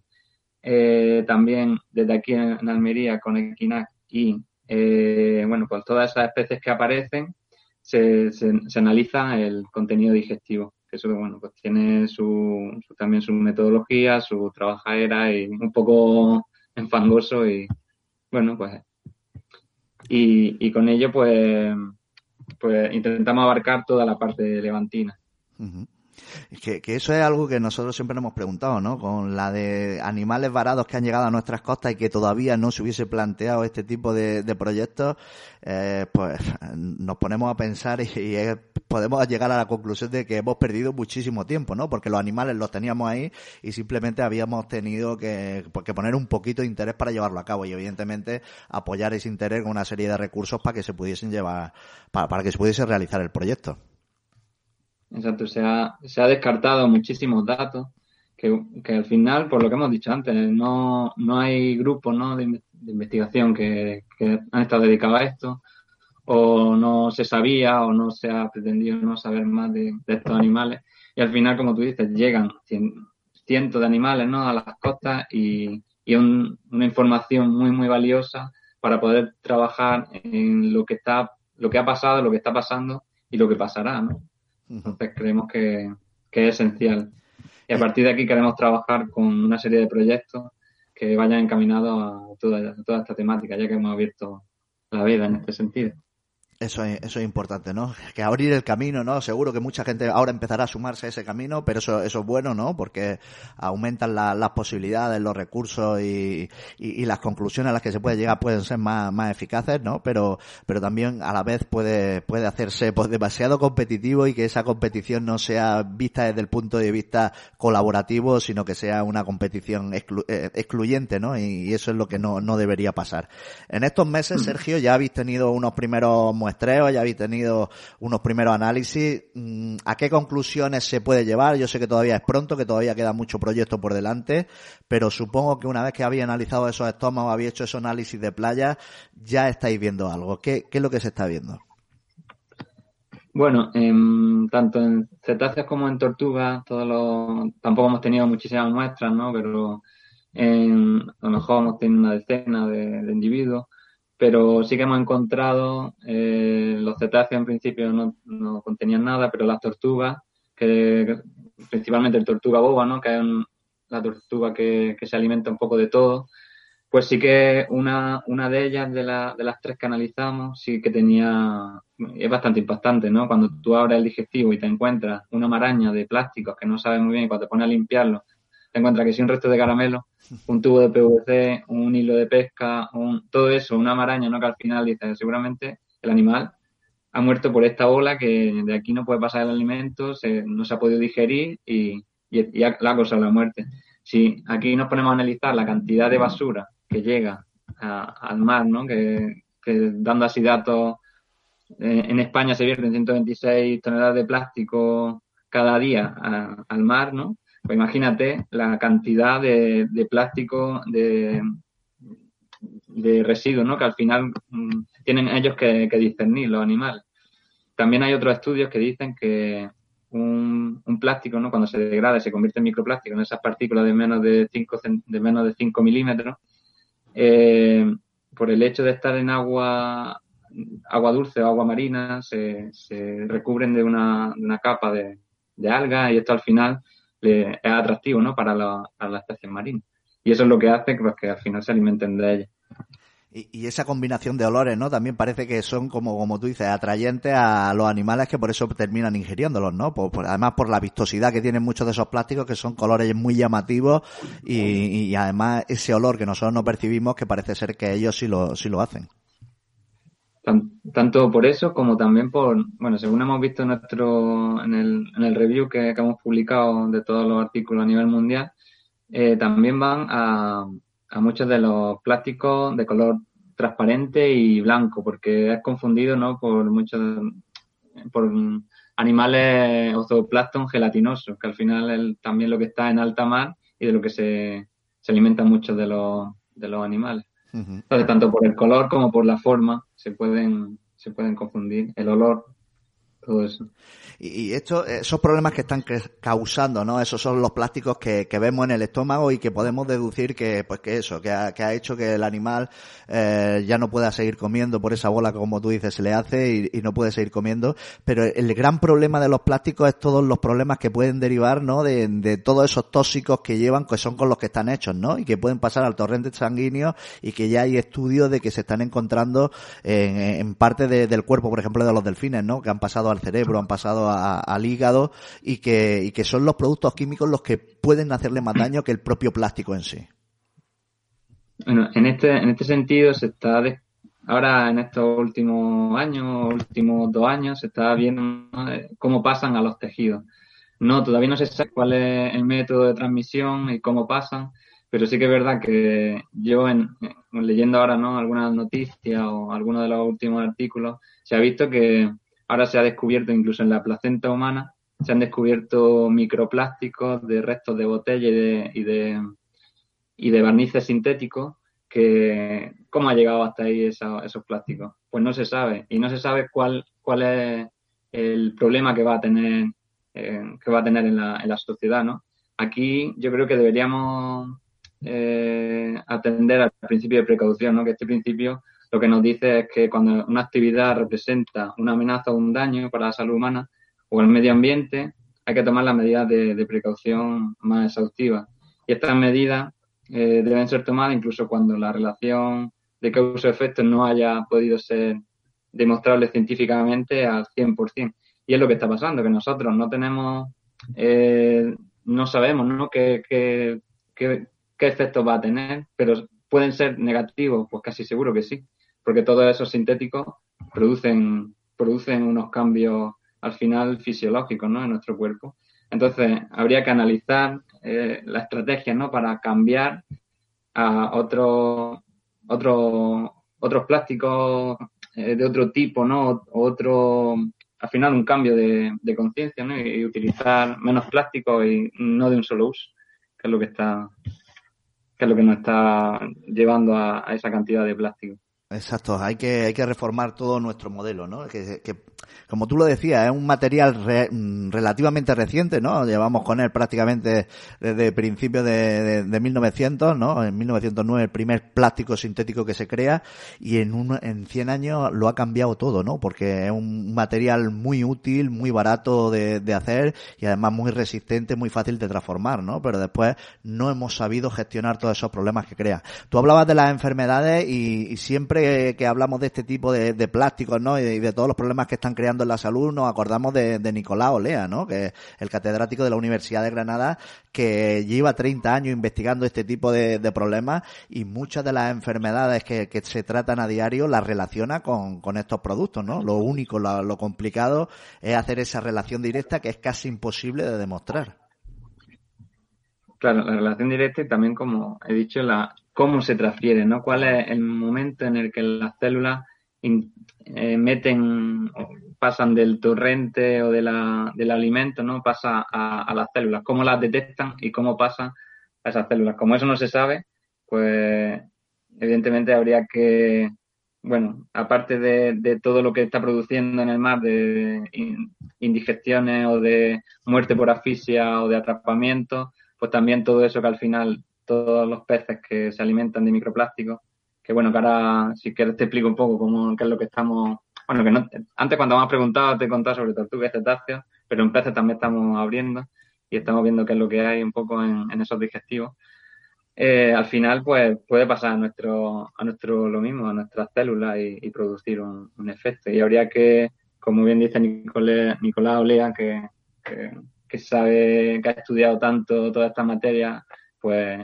también desde aquí en, Almería con Equinac y eh, bueno, pues todas esas especies que aparecen se, se, analiza el contenido digestivo, que eso bueno, pues tiene su, también su metodología, su trabajadera y un poco enfangoso y bueno, pues y, y con ello pues pues intentamos abarcar toda la parte levantina. Que, que, eso es algo que nosotros siempre nos hemos preguntado, ¿no? Con la de animales varados que han llegado a nuestras costas y que todavía no se hubiese planteado este tipo de, de proyectos, eh, pues nos ponemos a pensar y, y podemos llegar a la conclusión de que hemos perdido muchísimo tiempo, ¿no? Porque los animales los teníamos ahí y simplemente habíamos tenido que, pues, que poner un poquito de interés para llevarlo a cabo y evidentemente apoyar ese interés con una serie de recursos para que se pudiesen llevar, para, para que se pudiese realizar el proyecto. Exacto, se ha, se ha descartado muchísimos datos que, que, al final, por lo que hemos dicho antes, no, no hay grupos ¿no? de, investigación que, que, han estado dedicados a esto, o no se sabía, o no se ha pretendido no saber más de, estos animales. Y al final, como tú dices, llegan cientos de animales ¿no? a las costas y, y un, una información muy, muy valiosa para poder trabajar en lo que está, lo que ha pasado, lo que está pasando y lo que pasará, ¿no? Entonces creemos que, que es esencial. Y a partir de aquí queremos trabajar con una serie de proyectos que vayan encaminados a toda, a toda esta temática, ya que hemos abierto la vida en este sentido. Eso es, eso es importante, ¿no? Que abrir el camino, ¿no? Seguro que mucha gente ahora empezará a sumarse a ese camino, pero eso, eso es bueno, ¿no? Porque aumentan la, las posibilidades, los recursos y, y, y, las conclusiones a las que se puede llegar pueden ser más, más eficaces, ¿no? Pero, pero también a la vez puede, puede hacerse pues, demasiado competitivo y que esa competición no sea vista desde el punto de vista colaborativo, sino que sea una competición exclu eh, excluyente, ¿no? Y, y, eso es lo que no, no debería pasar. En estos meses, Sergio, ya habéis tenido unos primeros muestreo, ya habéis tenido unos primeros análisis. Mm, ¿A qué conclusiones se puede llevar? Yo sé que todavía es pronto, que todavía queda mucho proyecto por delante, pero supongo que una vez que habéis analizado esos estómagos, habéis hecho esos análisis de playa, ya estáis viendo algo. ¿Qué, es lo que se está viendo? Bueno, en, tanto en cetáceos como en tortugas, todos los, tampoco hemos tenido muchísimas muestras, ¿no? Pero en, a lo mejor hemos tenido una decena de, de individuos pero sí que hemos encontrado, eh, los cetáceos en principio no, contenían nada, pero las tortugas, que principalmente el tortuga boba, ¿no? que es un, la tortuga que, que, se alimenta un poco de todo, pues sí que una, una de ellas, de, la, de las tres que analizamos, sí que tenía, es bastante impactante, ¿no? Cuando tú abres el digestivo y te encuentras una maraña de plásticos que no sabes muy bien y cuando te pones a limpiarlo, te encuentras que si un resto de caramelo, un tubo de PVC, un hilo de pesca, un, todo eso, una maraña, ¿no? Que al final dices, seguramente el animal ha muerto por esta ola que de aquí no puede pasar el alimento, se, no se ha podido digerir y, y, y la cosa la muerte. Si aquí nos ponemos a analizar la cantidad de basura que llega al mar, ¿no? Que, que dando así datos, eh, en España se vierten 126 toneladas de plástico cada día al mar, ¿no? Pues imagínate la cantidad de, plástico, de, de residuos, ¿no? Que al final mmm, tienen ellos que, discernir, los animales. También hay otros estudios que dicen que un, plástico, ¿no? Cuando se degrada se convierte en microplástico, en esas partículas de menos de 5, de menos de 5 milímetros, eh, por el hecho de estar en agua, agua dulce o agua marina, se, se recubren de una, de una capa de, de algas y esto al final es atractivo ¿no? para, la, para la especies. Y eso es lo que hace pues, que al final se alimenten de ellas. Y, y, esa combinación de olores, ¿no? También parece que son, como, como tú dices, atrayentes a los animales que por eso terminan ingiriéndolos, ¿no? Por, además por la vistosidad que tienen muchos de esos plásticos, que son colores muy llamativos y, y, además ese olor que nosotros no percibimos, que parece ser que ellos sí lo, sí lo hacen. Tanto por eso como también por, bueno, según hemos visto en nuestro, en el, en el review que, hemos publicado de todos los artículos a nivel mundial, eh, también van a, a muchos de los plásticos de color transparente y blanco, porque es confundido, ¿no? Por muchos, por animales o zooplancton gelatinosos, que al final es también lo que está en alta mar y de lo que se, se alimentan muchos de los, de los animales. Tanto por el color como por la forma se pueden, se pueden confundir. El olor, Y, esto, esos problemas que están causando, ¿no? Esos son los plásticos que, que, vemos en el estómago y que podemos deducir que, pues que eso, que ha, que ha hecho que el animal eh, ya no pueda seguir comiendo por esa bola, como tú dices, se le hace y, y, no puede seguir comiendo. Pero el gran problema de los plásticos es todos los problemas que pueden derivar, ¿no? De, de todos esos tóxicos que llevan, que son con los que están hechos, ¿no? Y que pueden pasar al torrente sanguíneo y que ya hay estudios de que se están encontrando en, en parte de, del cuerpo, por ejemplo, de los delfines, ¿no? Que han pasado al cerebro, han pasado al hígado y que, y que son los productos químicos los que pueden hacerle más daño que el propio plástico en sí. Bueno, en este, en este sentido se está ahora en estos últimos años, últimos dos años, se está viendo cómo pasan a los tejidos. No, todavía no se sabe cuál es el método de transmisión y cómo pasan, pero sí que es verdad que yo en, leyendo ahora no algunas noticias o algunos de los últimos artículos, se ha visto que ahora se ha descubierto incluso en la placenta humana, se han descubierto microplásticos de restos de botella y de, y de, barnices sintéticos que cómo ha llegado hasta ahí esos plásticos. Pues no se sabe y no se sabe cuál cuál es el problema que va a tener eh, que va a tener en la, en la sociedad, ¿no? Aquí yo creo que deberíamos eh, atender al principio de precaución, ¿no? Que este principio lo que nos dice es que cuando una actividad representa una amenaza o un daño para la salud humana o el medio ambiente, hay que tomar las medidas de, precaución más exhaustivas. Y estas medidas eh, deben ser tomadas incluso cuando la relación de causa-efecto no haya podido ser demostrable científicamente al 100%. Y es lo que está pasando, que nosotros no tenemos, eh, no sabemos ¿no? ¿Qué, qué, qué, qué efectos va a tener, pero pueden ser negativos, pues casi seguro que sí, porque todos esos sintéticos producen, producen unos cambios al final fisiológicos ¿no? en nuestro cuerpo. Entonces, habría que analizar eh, la estrategia ¿no? para cambiar a otro, otro, otros plásticos eh, de otro tipo, ¿no? otro, al final un cambio de, conciencia, ¿no? Y, utilizar menos plástico y no de un solo uso, que es lo que está, que es lo que nos está llevando a esa cantidad de plástico. Exacto, hay que, hay que reformar todo nuestro modelo, ¿no? Que, como tú lo decías, es un material mm, relativamente reciente, ¿no? Llevamos con él prácticamente desde principios de, de, 1900, ¿no? En 1909 el primer plástico sintético que se crea y en, un, en 100 años lo ha cambiado todo, ¿no? Porque es un material muy útil, muy barato de, de hacer y además muy resistente, muy fácil de transformar, ¿no? Pero después no hemos sabido gestionar todos esos problemas que crea. Tú hablabas de las enfermedades y, y siempre que, hablamos de este tipo de, plásticos, ¿no? Y de, todos los problemas que están creando en la salud, nos acordamos de, Nicolás Olea, ¿no? Que es el catedrático de la Universidad de Granada, que lleva 30 años investigando este tipo de, problemas y muchas de las enfermedades que, se tratan a diario las relaciona con, estos productos, ¿no? Lo único, lo complicado es hacer esa relación directa que es casi imposible de demostrar. Claro, la relación directa y también, como he dicho, la, cómo se transfiere, ¿no? ¿Cuál es el momento en el que las células eh, meten, pasan del torrente o de la, del alimento, ¿no? Pasa a, las células, cómo las detectan y cómo pasan a esas células. Como eso no se sabe, pues evidentemente habría que, bueno, aparte de, de todo lo que está produciendo en el mar de indigestiones o de muerte por asfixia o de atrapamiento, pues también todo eso que al final todos los peces que se alimentan de microplásticos. Que bueno, que ahora si quieres te explico un poco cómo, qué es lo que estamos. Bueno, que no, antes cuando me has preguntado te he contado sobre tortugas y cetáceos, pero en peces también estamos abriendo y estamos viendo qué es lo que hay un poco en, esos digestivos. Eh, al final, pues puede pasar a nuestro, a nuestro lo mismo, a nuestras células y, producir un, efecto. Y habría que, como bien dice Nicolás, Nicolás Olea, que, que, sabe, que ha estudiado tanto toda esta materia, pues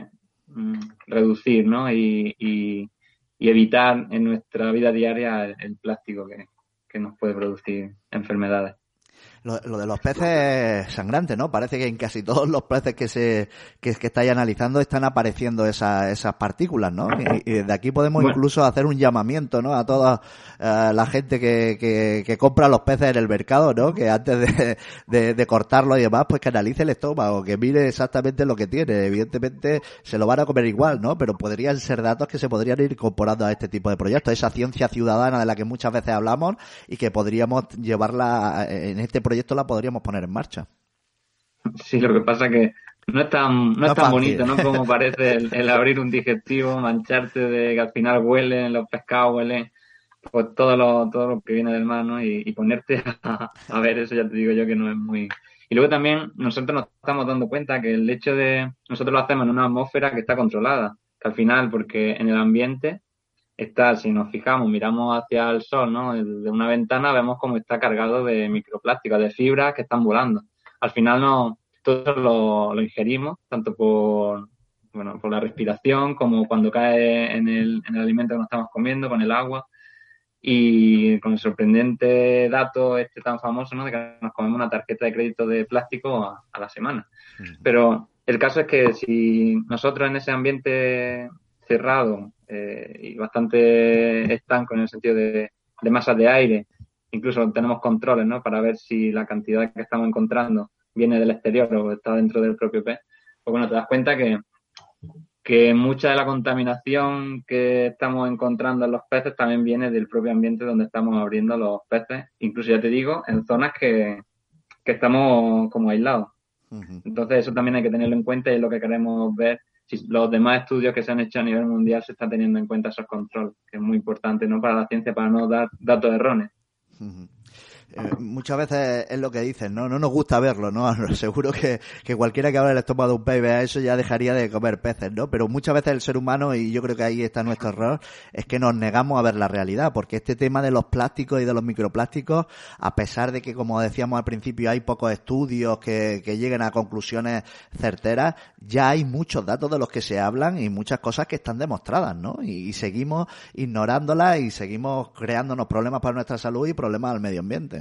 mm, reducir ¿no? y, y, evitar en nuestra vida diaria el, plástico que, que nos puede producir enfermedades. Lo, de los peces sangrantes, ¿no? Parece que en casi todos los peces que se que, que estáis analizando están apareciendo esas, esas partículas, ¿no? Y, de aquí podemos incluso hacer un llamamiento, ¿no? A toda eh, la gente que, que, que, compra los peces en el mercado, ¿no? Que antes de, de, de cortarlo y demás, pues que analice el estómago, que mire exactamente lo que tiene. Evidentemente se lo van a comer igual, ¿no? Pero podrían ser datos que se podrían ir incorporando a este tipo de proyectos, esa ciencia ciudadana de la que muchas veces hablamos y que podríamos llevarla en este proyecto la podríamos poner en marcha. Sí, lo que pasa es que no es tan, no, es tan bonito, ¿no? Como parece el, abrir un digestivo, mancharte de que al final huelen, los pescados huelen, pues todo lo, todo lo que viene del mar, ¿no? Y, ponerte a, a, ver eso, ya te digo yo que no es muy... Y luego también nosotros nos estamos dando cuenta que el hecho de... Nosotros lo hacemos en una atmósfera que está controlada, que al final, porque en el ambiente está, si nos fijamos, miramos hacia el sol, ¿no? De una ventana vemos cómo está cargado de microplásticos, de fibras que están volando. Al final no, todo lo, lo ingerimos, tanto por, bueno, por la respiración como cuando cae en el, en el alimento que nos estamos comiendo, con el agua y con el sorprendente dato este tan famoso, ¿no? De que nos comemos una tarjeta de crédito de plástico a, la semana. Pero el caso es que si nosotros en ese ambiente cerrado eh, y bastante estanco en el sentido de, de masas de aire, incluso tenemos controles, ¿no? Para ver si la cantidad que estamos encontrando viene del exterior o está dentro del propio pez. Pues bueno, te das cuenta que que mucha de la contaminación que estamos encontrando en los peces también viene del propio ambiente donde estamos abriendo los peces, incluso ya te digo, en zonas que, estamos como aislados. Entonces eso también hay que tenerlo en cuenta y es lo que queremos ver. Los demás estudios que se han hecho a nivel mundial se está teniendo en cuenta esos controles, que es muy importante ¿no? para la ciencia, para no dar datos erróneos. Eh, muchas veces es lo que dicen, ¿no? No nos gusta verlo, ¿no? Seguro que, que cualquiera que abra el estómago de un pez vea eso ya dejaría de comer peces, ¿no? Pero muchas veces el ser humano, y yo creo que ahí está nuestro error, es que nos negamos a ver la realidad, porque este tema de los plásticos y de los microplásticos, a pesar de que, como decíamos al principio, hay pocos estudios que, que lleguen a conclusiones certeras, ya hay muchos datos de los que se hablan y muchas cosas que están demostradas, ¿no? Y, y seguimos ignorándolas y seguimos creándonos problemas para nuestra salud y problemas al medio ambiente.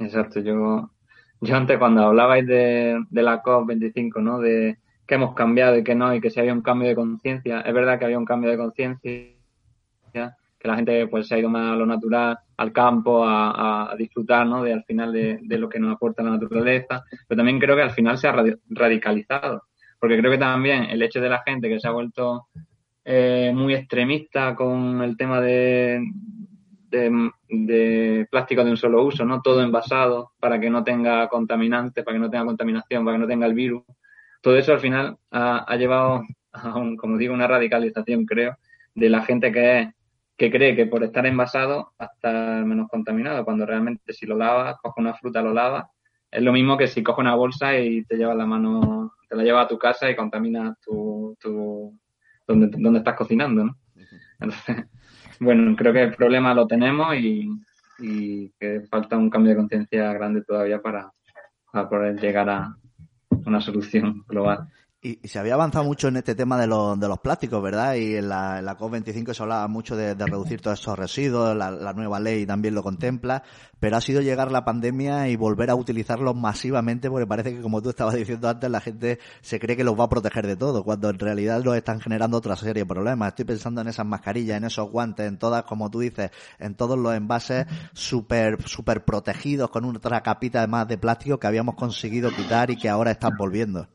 Exacto, yo, yo antes cuando hablabais de, de la COP25, ¿no? De que hemos cambiado y que no, y que si había un cambio de conciencia, es verdad que había un cambio de conciencia, que la gente pues se ha ido más a lo natural, al campo, a, disfrutar, ¿no? De al final de, de, lo que nos aporta la naturaleza, pero también creo que al final se ha radicalizado, porque creo que también el hecho de la gente que se ha vuelto eh, muy extremista con el tema de, de, plástico de un solo uso, ¿no? Todo envasado para que no tenga contaminantes, para que no tenga contaminación, para que no tenga el virus. Todo eso al final ha, llevado a, un, como digo, una radicalización, creo, de la gente que que cree que por estar envasado va a estar menos contaminado, cuando realmente si lo lavas, coges una fruta, lo lavas, es lo mismo que si coges una bolsa y te llevas la mano, te la llevas a tu casa y contaminas tu, tu donde, donde estás cocinando, ¿no? Entonces, bueno, creo que el problema lo tenemos y, que falta un cambio de conciencia grande todavía para, para poder llegar a una solución global. Y, se había avanzado mucho en este tema de, los, de los plásticos, ¿verdad? Y en la, en la COP25 se hablaba mucho de, reducir todos esos residuos, la, nueva ley también lo contempla, pero ha sido llegar la pandemia y volver a utilizarlos masivamente porque parece que, como tú estabas diciendo antes, la gente se cree que los va a proteger de todo, cuando en realidad los están generando otra serie de problemas. Estoy pensando en esas mascarillas, en esos guantes, en todas, como tú dices, en todos los envases súper super protegidos con otra capita además de plástico que habíamos conseguido quitar y que ahora están volviendo.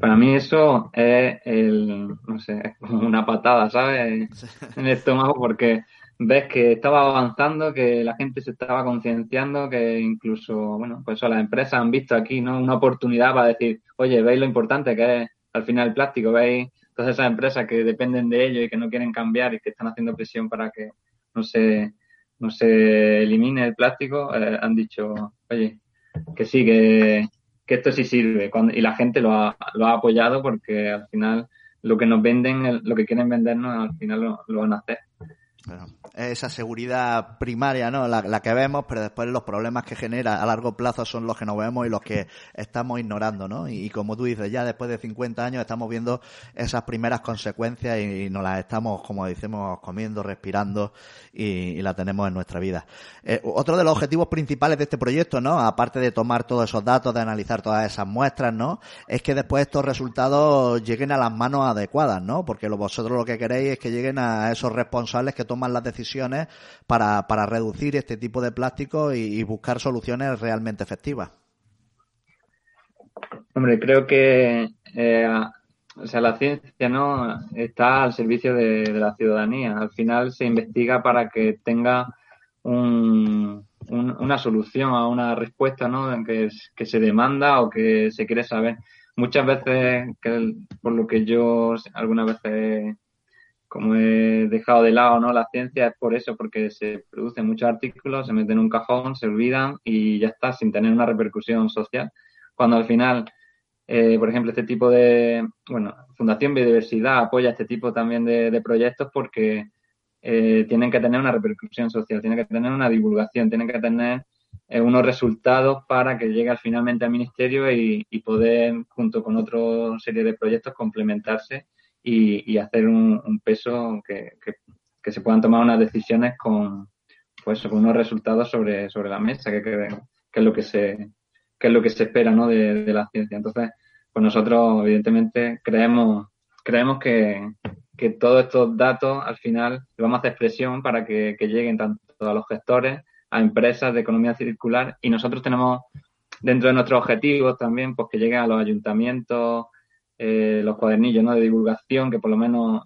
Para mí eso es el, no sé, es como una patada, ¿sabes? En el estómago porque ves que estaba avanzando, que la gente se estaba concienciando, que incluso, bueno, pues eso, las empresas han visto aquí, ¿no? Una oportunidad para decir, oye, veis lo importante que es al final el plástico, veis todas esas empresas que dependen de ello y que no quieren cambiar y que están haciendo presión para que no se, no se elimine el plástico, eh, han dicho, oye, que sí, que, que esto sí sirve y la gente lo ha, lo ha apoyado porque al final lo que nos venden, lo que quieren vendernos, al final lo, lo van a hacer. Bueno, esa seguridad primaria, ¿no? La, que vemos, pero después los problemas que genera a largo plazo son los que no vemos y los que estamos ignorando, ¿no? Y, como tú dices, ya después de 50 años estamos viendo esas primeras consecuencias y, nos las estamos, como decimos, comiendo, respirando y, la tenemos en nuestra vida. Eh, otro de los objetivos principales de este proyecto, ¿no? Aparte de tomar todos esos datos, de analizar todas esas muestras, ¿no? Es que después estos resultados lleguen a las manos adecuadas, ¿no? Porque vosotros lo que queréis es que lleguen a esos responsables que toman las decisiones para, para reducir este tipo de plástico y, buscar soluciones realmente efectivas. Hombre, creo que eh, o sea, la ciencia no está al servicio de, la ciudadanía. Al final se investiga para que tenga un, una solución a una respuesta ¿no? que, que se demanda o que se quiere saber. Muchas veces, que, por lo que yo algunas veces como he dejado de lado no la ciencia es por eso, porque se producen muchos artículos, se meten en un cajón, se olvidan y ya está, sin tener una repercusión social. Cuando al final eh, por ejemplo, este tipo de, bueno, Fundación Biodiversidad apoya este tipo también de, proyectos porque eh, tienen que tener una repercusión social, tienen que tener una divulgación, tienen que tener eh, unos resultados para que llegue finalmente al ministerio y, poder, junto con otra serie de proyectos, complementarse y, hacer un, peso que, se puedan tomar unas decisiones con, pues, con unos resultados sobre, sobre la mesa, que, que, es lo que se que es lo que se espera ¿no? de, la ciencia. Entonces, pues nosotros evidentemente creemos, creemos que, que todos estos datos al final vamos a hacer presión para que, lleguen tanto a los gestores, a empresas de economía circular y nosotros tenemos dentro de nuestros objetivos también pues que lleguen a los ayuntamientos, eh, los cuadernillos ¿no? de divulgación, que por lo menos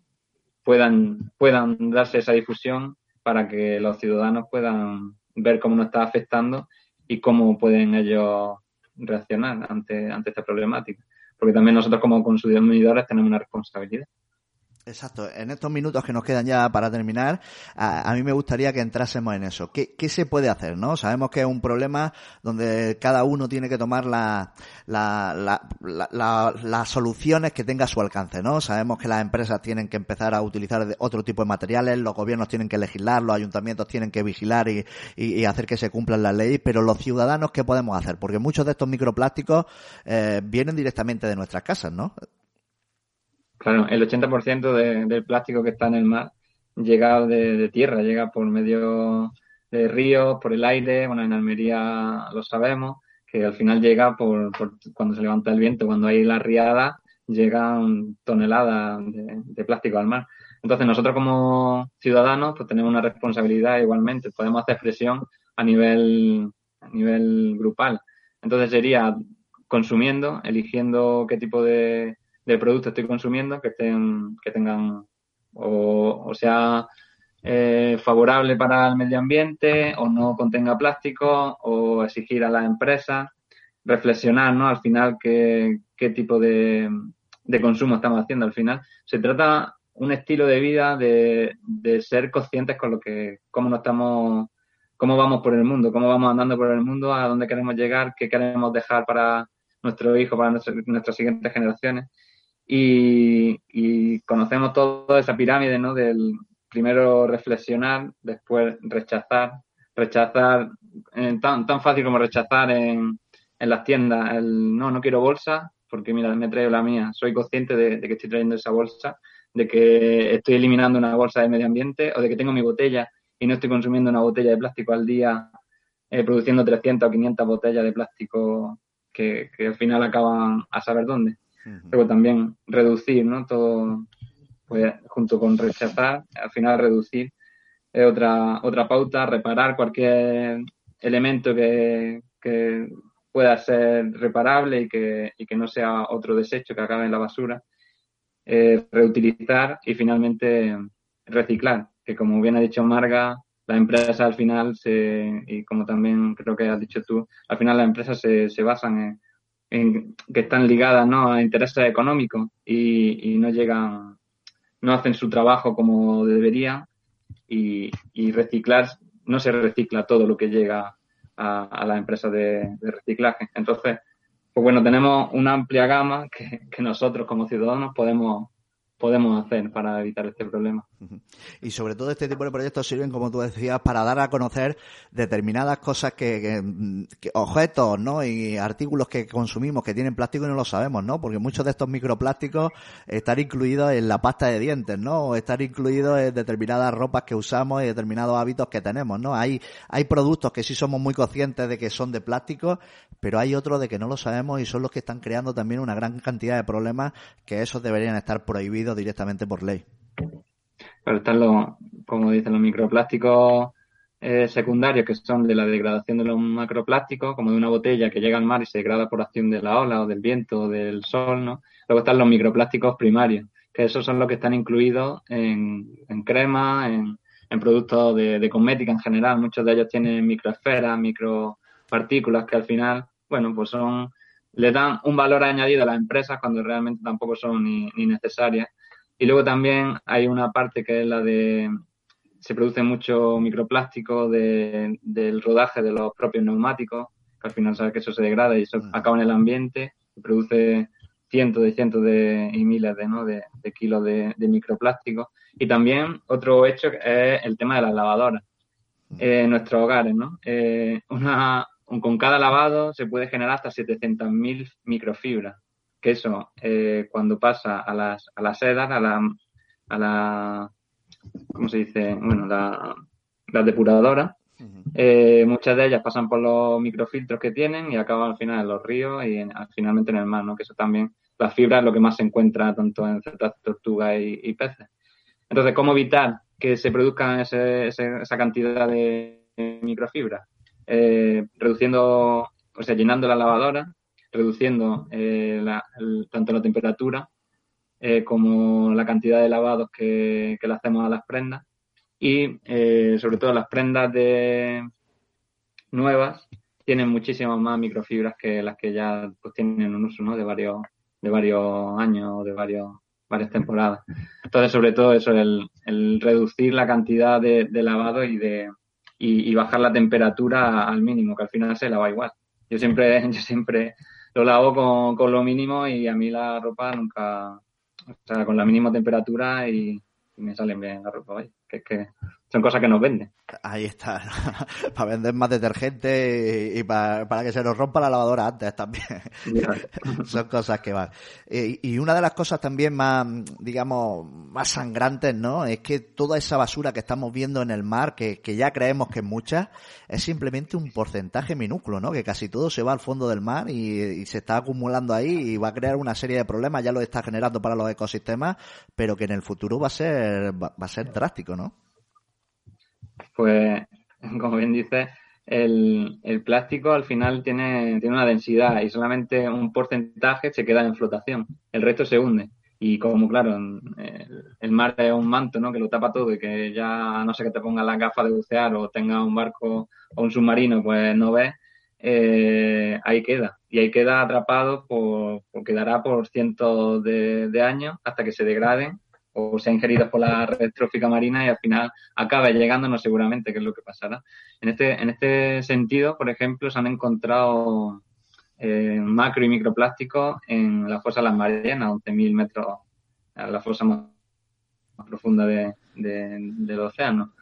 puedan, puedan darse esa difusión para que los ciudadanos puedan ver cómo nos está afectando y cómo pueden ellos reaccionar ante, ante esta problemática. Porque también nosotros como consumidores tenemos una responsabilidad. Exacto. En estos minutos que nos quedan ya para terminar, a, mí me gustaría que entrásemos en eso. ¿Qué, ¿Qué, se puede hacer? ¿no? Sabemos que es un problema donde cada uno tiene que tomar la, la, la, las soluciones que tenga a su alcance. ¿no? Sabemos que las empresas tienen que empezar a utilizar otro tipo de materiales, los gobiernos tienen que legislar, los ayuntamientos tienen que vigilar y, y, hacer que se cumplan las leyes, pero los ciudadanos, ¿qué podemos hacer? Porque muchos de estos microplásticos eh, vienen directamente de nuestras casas, ¿no? Claro, el 80% de, del plástico que está en el mar llega de, tierra, llega por medio de ríos, por el aire, bueno, en Almería lo sabemos, que al final llega por, cuando se levanta el viento, cuando hay la riada, llegan toneladas de, de, plástico al mar. Entonces nosotros como ciudadanos pues tenemos una responsabilidad igualmente, podemos hacer presión a nivel, a nivel grupal. Entonces sería consumiendo, eligiendo qué tipo de, de producto estoy consumiendo que estén, que tengan o, sea eh, favorable para el medio ambiente o no contenga plástico o exigir a las empresas reflexionar ¿no? al final qué, qué tipo de, de, consumo estamos haciendo al final se trata un estilo de vida de, de ser conscientes con lo que cómo nos estamos cómo vamos por el mundo cómo vamos andando por el mundo a dónde queremos llegar qué queremos dejar para nuestros hijos para nuestras siguientes generaciones y, conocemos toda esa pirámide, ¿no? Del primero reflexionar, después rechazar, rechazar, eh, tan, tan fácil como rechazar en, en las tiendas, el no, no quiero bolsa, porque mira, me traigo la mía, soy consciente de, que estoy trayendo esa bolsa, de que estoy eliminando una bolsa de medio ambiente o de que tengo mi botella y no estoy consumiendo una botella de plástico al día, eh, produciendo 300 o 500 botellas de plástico que, que al final acaban a saber dónde. Luego también reducir, ¿no? Todo, pues, junto con rechazar, al final reducir es otra, otra pauta, reparar cualquier elemento que, que pueda ser reparable y que, y que no sea otro desecho que acabe en la basura, eh, reutilizar y finalmente reciclar, que como bien ha dicho Marga, la empresa al final se, y como también creo que has dicho tú, al final las empresas se, se basan en, que están ligadas ¿no? a intereses económicos y, no llegan, no hacen su trabajo como deberían y, reciclar, no se recicla todo lo que llega a, las empresas de, reciclaje. Entonces, pues bueno, tenemos una amplia gama que nosotros como ciudadanos podemos podemos hacer para evitar este problema. Y sobre todo este tipo de proyectos sirven, como tú decías, para dar a conocer determinadas cosas que, objetos, ¿no? Y artículos que consumimos que tienen plástico y no lo sabemos, ¿no? Porque muchos de estos microplásticos están incluidos en la pasta de dientes, ¿no? O están incluidos en determinadas ropas que usamos y determinados hábitos que tenemos, ¿no? Hay, hay productos que sí somos muy conscientes de que son de plástico, pero hay otros de que no lo sabemos y son los que están creando también una gran cantidad de problemas que esos deberían estar prohibidos directamente por ley. Pero están los, como dicen los microplásticos eh, secundarios, que son de la degradación de los macroplásticos, como de una botella que llega al mar y se degrada por acción de la ola o del viento o del sol, ¿no? Luego están los microplásticos primarios, que esos son los que están incluidos en, crema, en, productos de, cosmética en general. Muchos de ellos tienen microesferas, micropartículas que al final, bueno, pues son le dan un valor añadido a las empresas cuando realmente tampoco son ni necesarias y luego también hay una parte que es la de, se produce mucho microplástico de, del rodaje de los propios neumáticos, que al final sabes que eso se degrada y eso mm. acaba en el ambiente, produce cientos y cientos de, y miles de, ¿no? de, kilos de, microplástico. Y también otro hecho es el tema de las lavadoras en nuestros hogares. ¿no? una, con cada lavado se puede generar hasta 700.000 microfibras, que eso cuando pasa a las, a las sedas, a la, a la, ¿cómo se dice? Bueno, la, las depuradoras, eh, muchas de ellas pasan por los microfiltros que tienen y acaban al final en los ríos y finalmente en el mar, ¿no? Que eso también, la fibra es lo que más se encuentra tanto en ciertas tortugas y, peces. Entonces, ¿cómo evitar que se produzcan esa cantidad de microfibra? Eh, reduciendo, o sea, llenando la lavadora, reduciendo eh, tanto la temperatura como la cantidad de lavados que, que le hacemos a las prendas. Y eh, sobre todo las prendas de nuevas tienen muchísimas más microfibras que las que ya pues tienen un uso ¿no? de varios de varios años de varios varias temporadas. Entonces sobre todo eso el, el reducir la cantidad de, lavado y de y, bajar la temperatura al mínimo que al final se lava igual. Yo siempre yo siempre lo lavo con, con lo mínimo y a mí la ropa nunca o sea con la mínima temperatura y, me salen bien la ropa vaya que, que son cosas que nos venden. Ahí está, para vender más detergente y, para, que se nos rompa la lavadora antes también. son cosas que van. Y, una de las cosas también más, digamos, más sangrantes, ¿no? Es que toda esa basura que estamos viendo en el mar, que, que ya creemos que es mucha, es simplemente un porcentaje minúsculo, ¿no? Que casi todo se va al fondo del mar y, se está acumulando ahí y va a crear una serie de problemas, ya lo está generando para los ecosistemas, pero que en el futuro va a ser, va a ser drástico, ¿no? Pues, como bien dice, el, plástico al final tiene, tiene una densidad y solamente un porcentaje se queda en flotación, el resto se hunde. Y como, claro, el, mar es un manto, ¿no? Que lo tapa todo y que ya no sé que te ponga la gafa de bucear o tenga un barco o un submarino, pues no ves, eh, ahí queda. Y ahí queda atrapado por, quedará por cientos de años hasta que se degraden o sea ingeridos por la red trófica marina y al final acabe llegándonos seguramente, que es lo que pasará. En este, en este sentido, por ejemplo, se han encontrado eh, macro y microplásticos en la fosa de las Marianas, 11.000 metros, la fosa más, profunda de, del océano.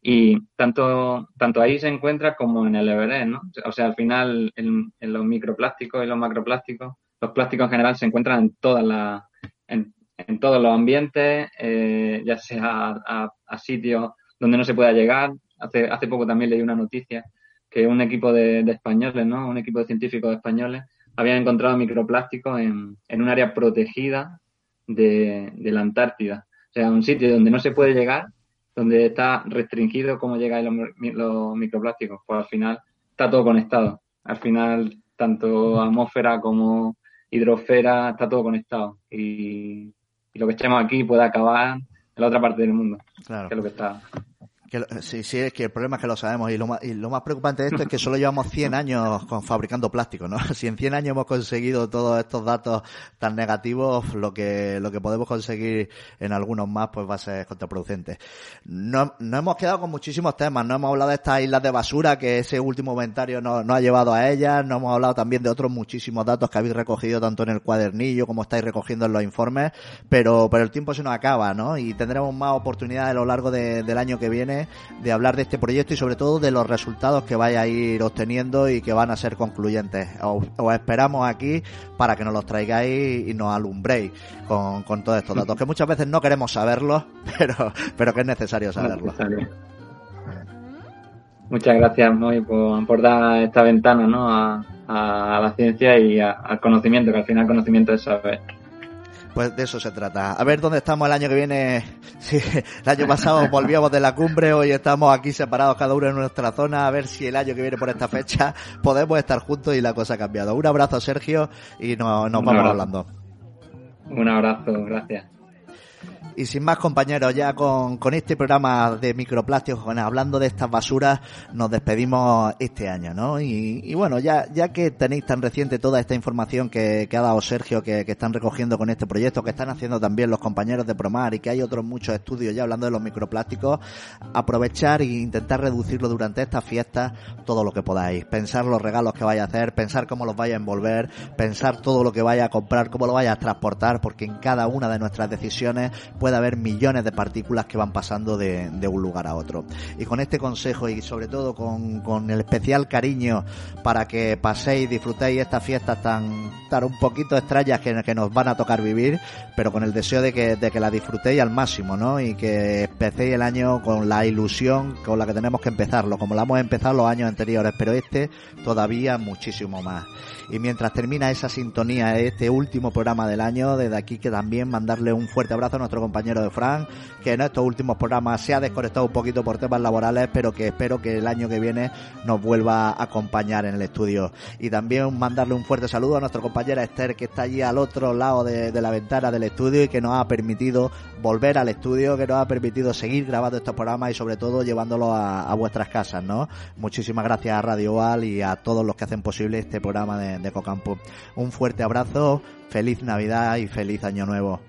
Y tanto, tanto ahí se encuentra como en el Everest, ¿no? O sea, al final, en, los microplásticos y los macroplásticos, los plásticos en general se encuentran en todas las, en todos los ambientes, eh, ya sea a, sitios donde no se pueda llegar. Hace, hace poco también leí una noticia que un equipo de, españoles, ¿no? un equipo de científicos españoles, habían encontrado microplásticos en, en un área protegida de, la Antártida. O sea, un sitio donde no se puede llegar, donde está restringido cómo llegan los, los microplásticos. Pues al final está todo conectado. Al final, tanto atmósfera como hidrosfera, está todo conectado. Y, y lo que echemos aquí pueda acabar en la otra parte del mundo. Claro. Que es lo que está sí, sí, es que el problema es que lo sabemos y lo, más, y lo más preocupante de esto es que solo llevamos 100 años con fabricando plástico, ¿no? Si en 100 años hemos conseguido todos estos datos tan negativos, lo que, lo que podemos conseguir en algunos más pues va a ser contraproducente. No, no hemos quedado con muchísimos temas, no hemos hablado de estas islas de basura que ese último comentario nos no ha llevado a ellas, no hemos hablado también de otros muchísimos datos que habéis recogido tanto en el cuadernillo como estáis recogiendo en los informes, pero, pero el tiempo se nos acaba, ¿no? Y tendremos más oportunidades a lo largo del año que viene de hablar de este proyecto y sobre todo de los resultados que vaya a ir obteniendo y que van a ser concluyentes. Os, esperamos aquí para que nos los traigáis y nos alumbréis con, con todos estos datos, que muchas veces no queremos saberlos, pero, pero que es necesario saberlos. Muchas gracias, Moy, por, por, dar esta ventana ¿no? a, a la ciencia y al conocimiento, que al final el conocimiento es saber. Pues de eso se trata. A ver dónde estamos el año que viene. Sí, el año pasado volvíamos de la cumbre, hoy estamos aquí separados cada uno en nuestra zona. A ver si el año que viene por esta fecha podemos estar juntos y la cosa ha cambiado. Un abrazo, Sergio, y nos, nos vamos hablando. Un abrazo, gracias. Y sin más compañeros, ya con, con este programa de microplásticos, hablando de estas basuras, nos despedimos este año, ¿no? Y, bueno, ya, ya que tenéis tan reciente toda esta información que, que ha dado Sergio, que, que, están recogiendo con este proyecto, que están haciendo también los compañeros de Promar y que hay otros muchos estudios ya hablando de los microplásticos, aprovechar e intentar reducirlo durante estas fiestas todo lo que podáis. Pensar los regalos que vaya a hacer, pensar cómo los vaya a envolver, pensar todo lo que vaya a comprar, cómo lo vaya a transportar, porque en cada una de nuestras decisiones puede haber millones de partículas que van pasando de, un lugar a otro. Y con este consejo y sobre todo con, el especial cariño para que paséis, disfrutéis estas fiestas tan, tan un poquito extrañas que, que nos van a tocar vivir, pero con el deseo de que, de que la disfrutéis al máximo, ¿no? Y que empecéis el año con la ilusión con la que tenemos que empezarlo, como la hemos empezado los años anteriores, pero este todavía muchísimo más. Y mientras termina esa sintonía, este último programa del año, desde aquí que también mandarle un fuerte abrazo a nuestro compañero de Fran, que en estos últimos programas se ha desconectado un poquito por temas laborales, pero que espero que el año que viene nos vuelva a acompañar en el estudio. Y también mandarle un fuerte saludo a nuestra compañera Esther, que está allí al otro lado de, la ventana del estudio y que nos ha permitido volver al estudio, que nos ha permitido seguir grabando estos programas y sobre todo llevándolo a, vuestras casas, ¿no? Muchísimas gracias a Radio y a todos los que hacen posible este programa de, de Campo. Un fuerte abrazo, feliz Navidad y feliz Año Nuevo.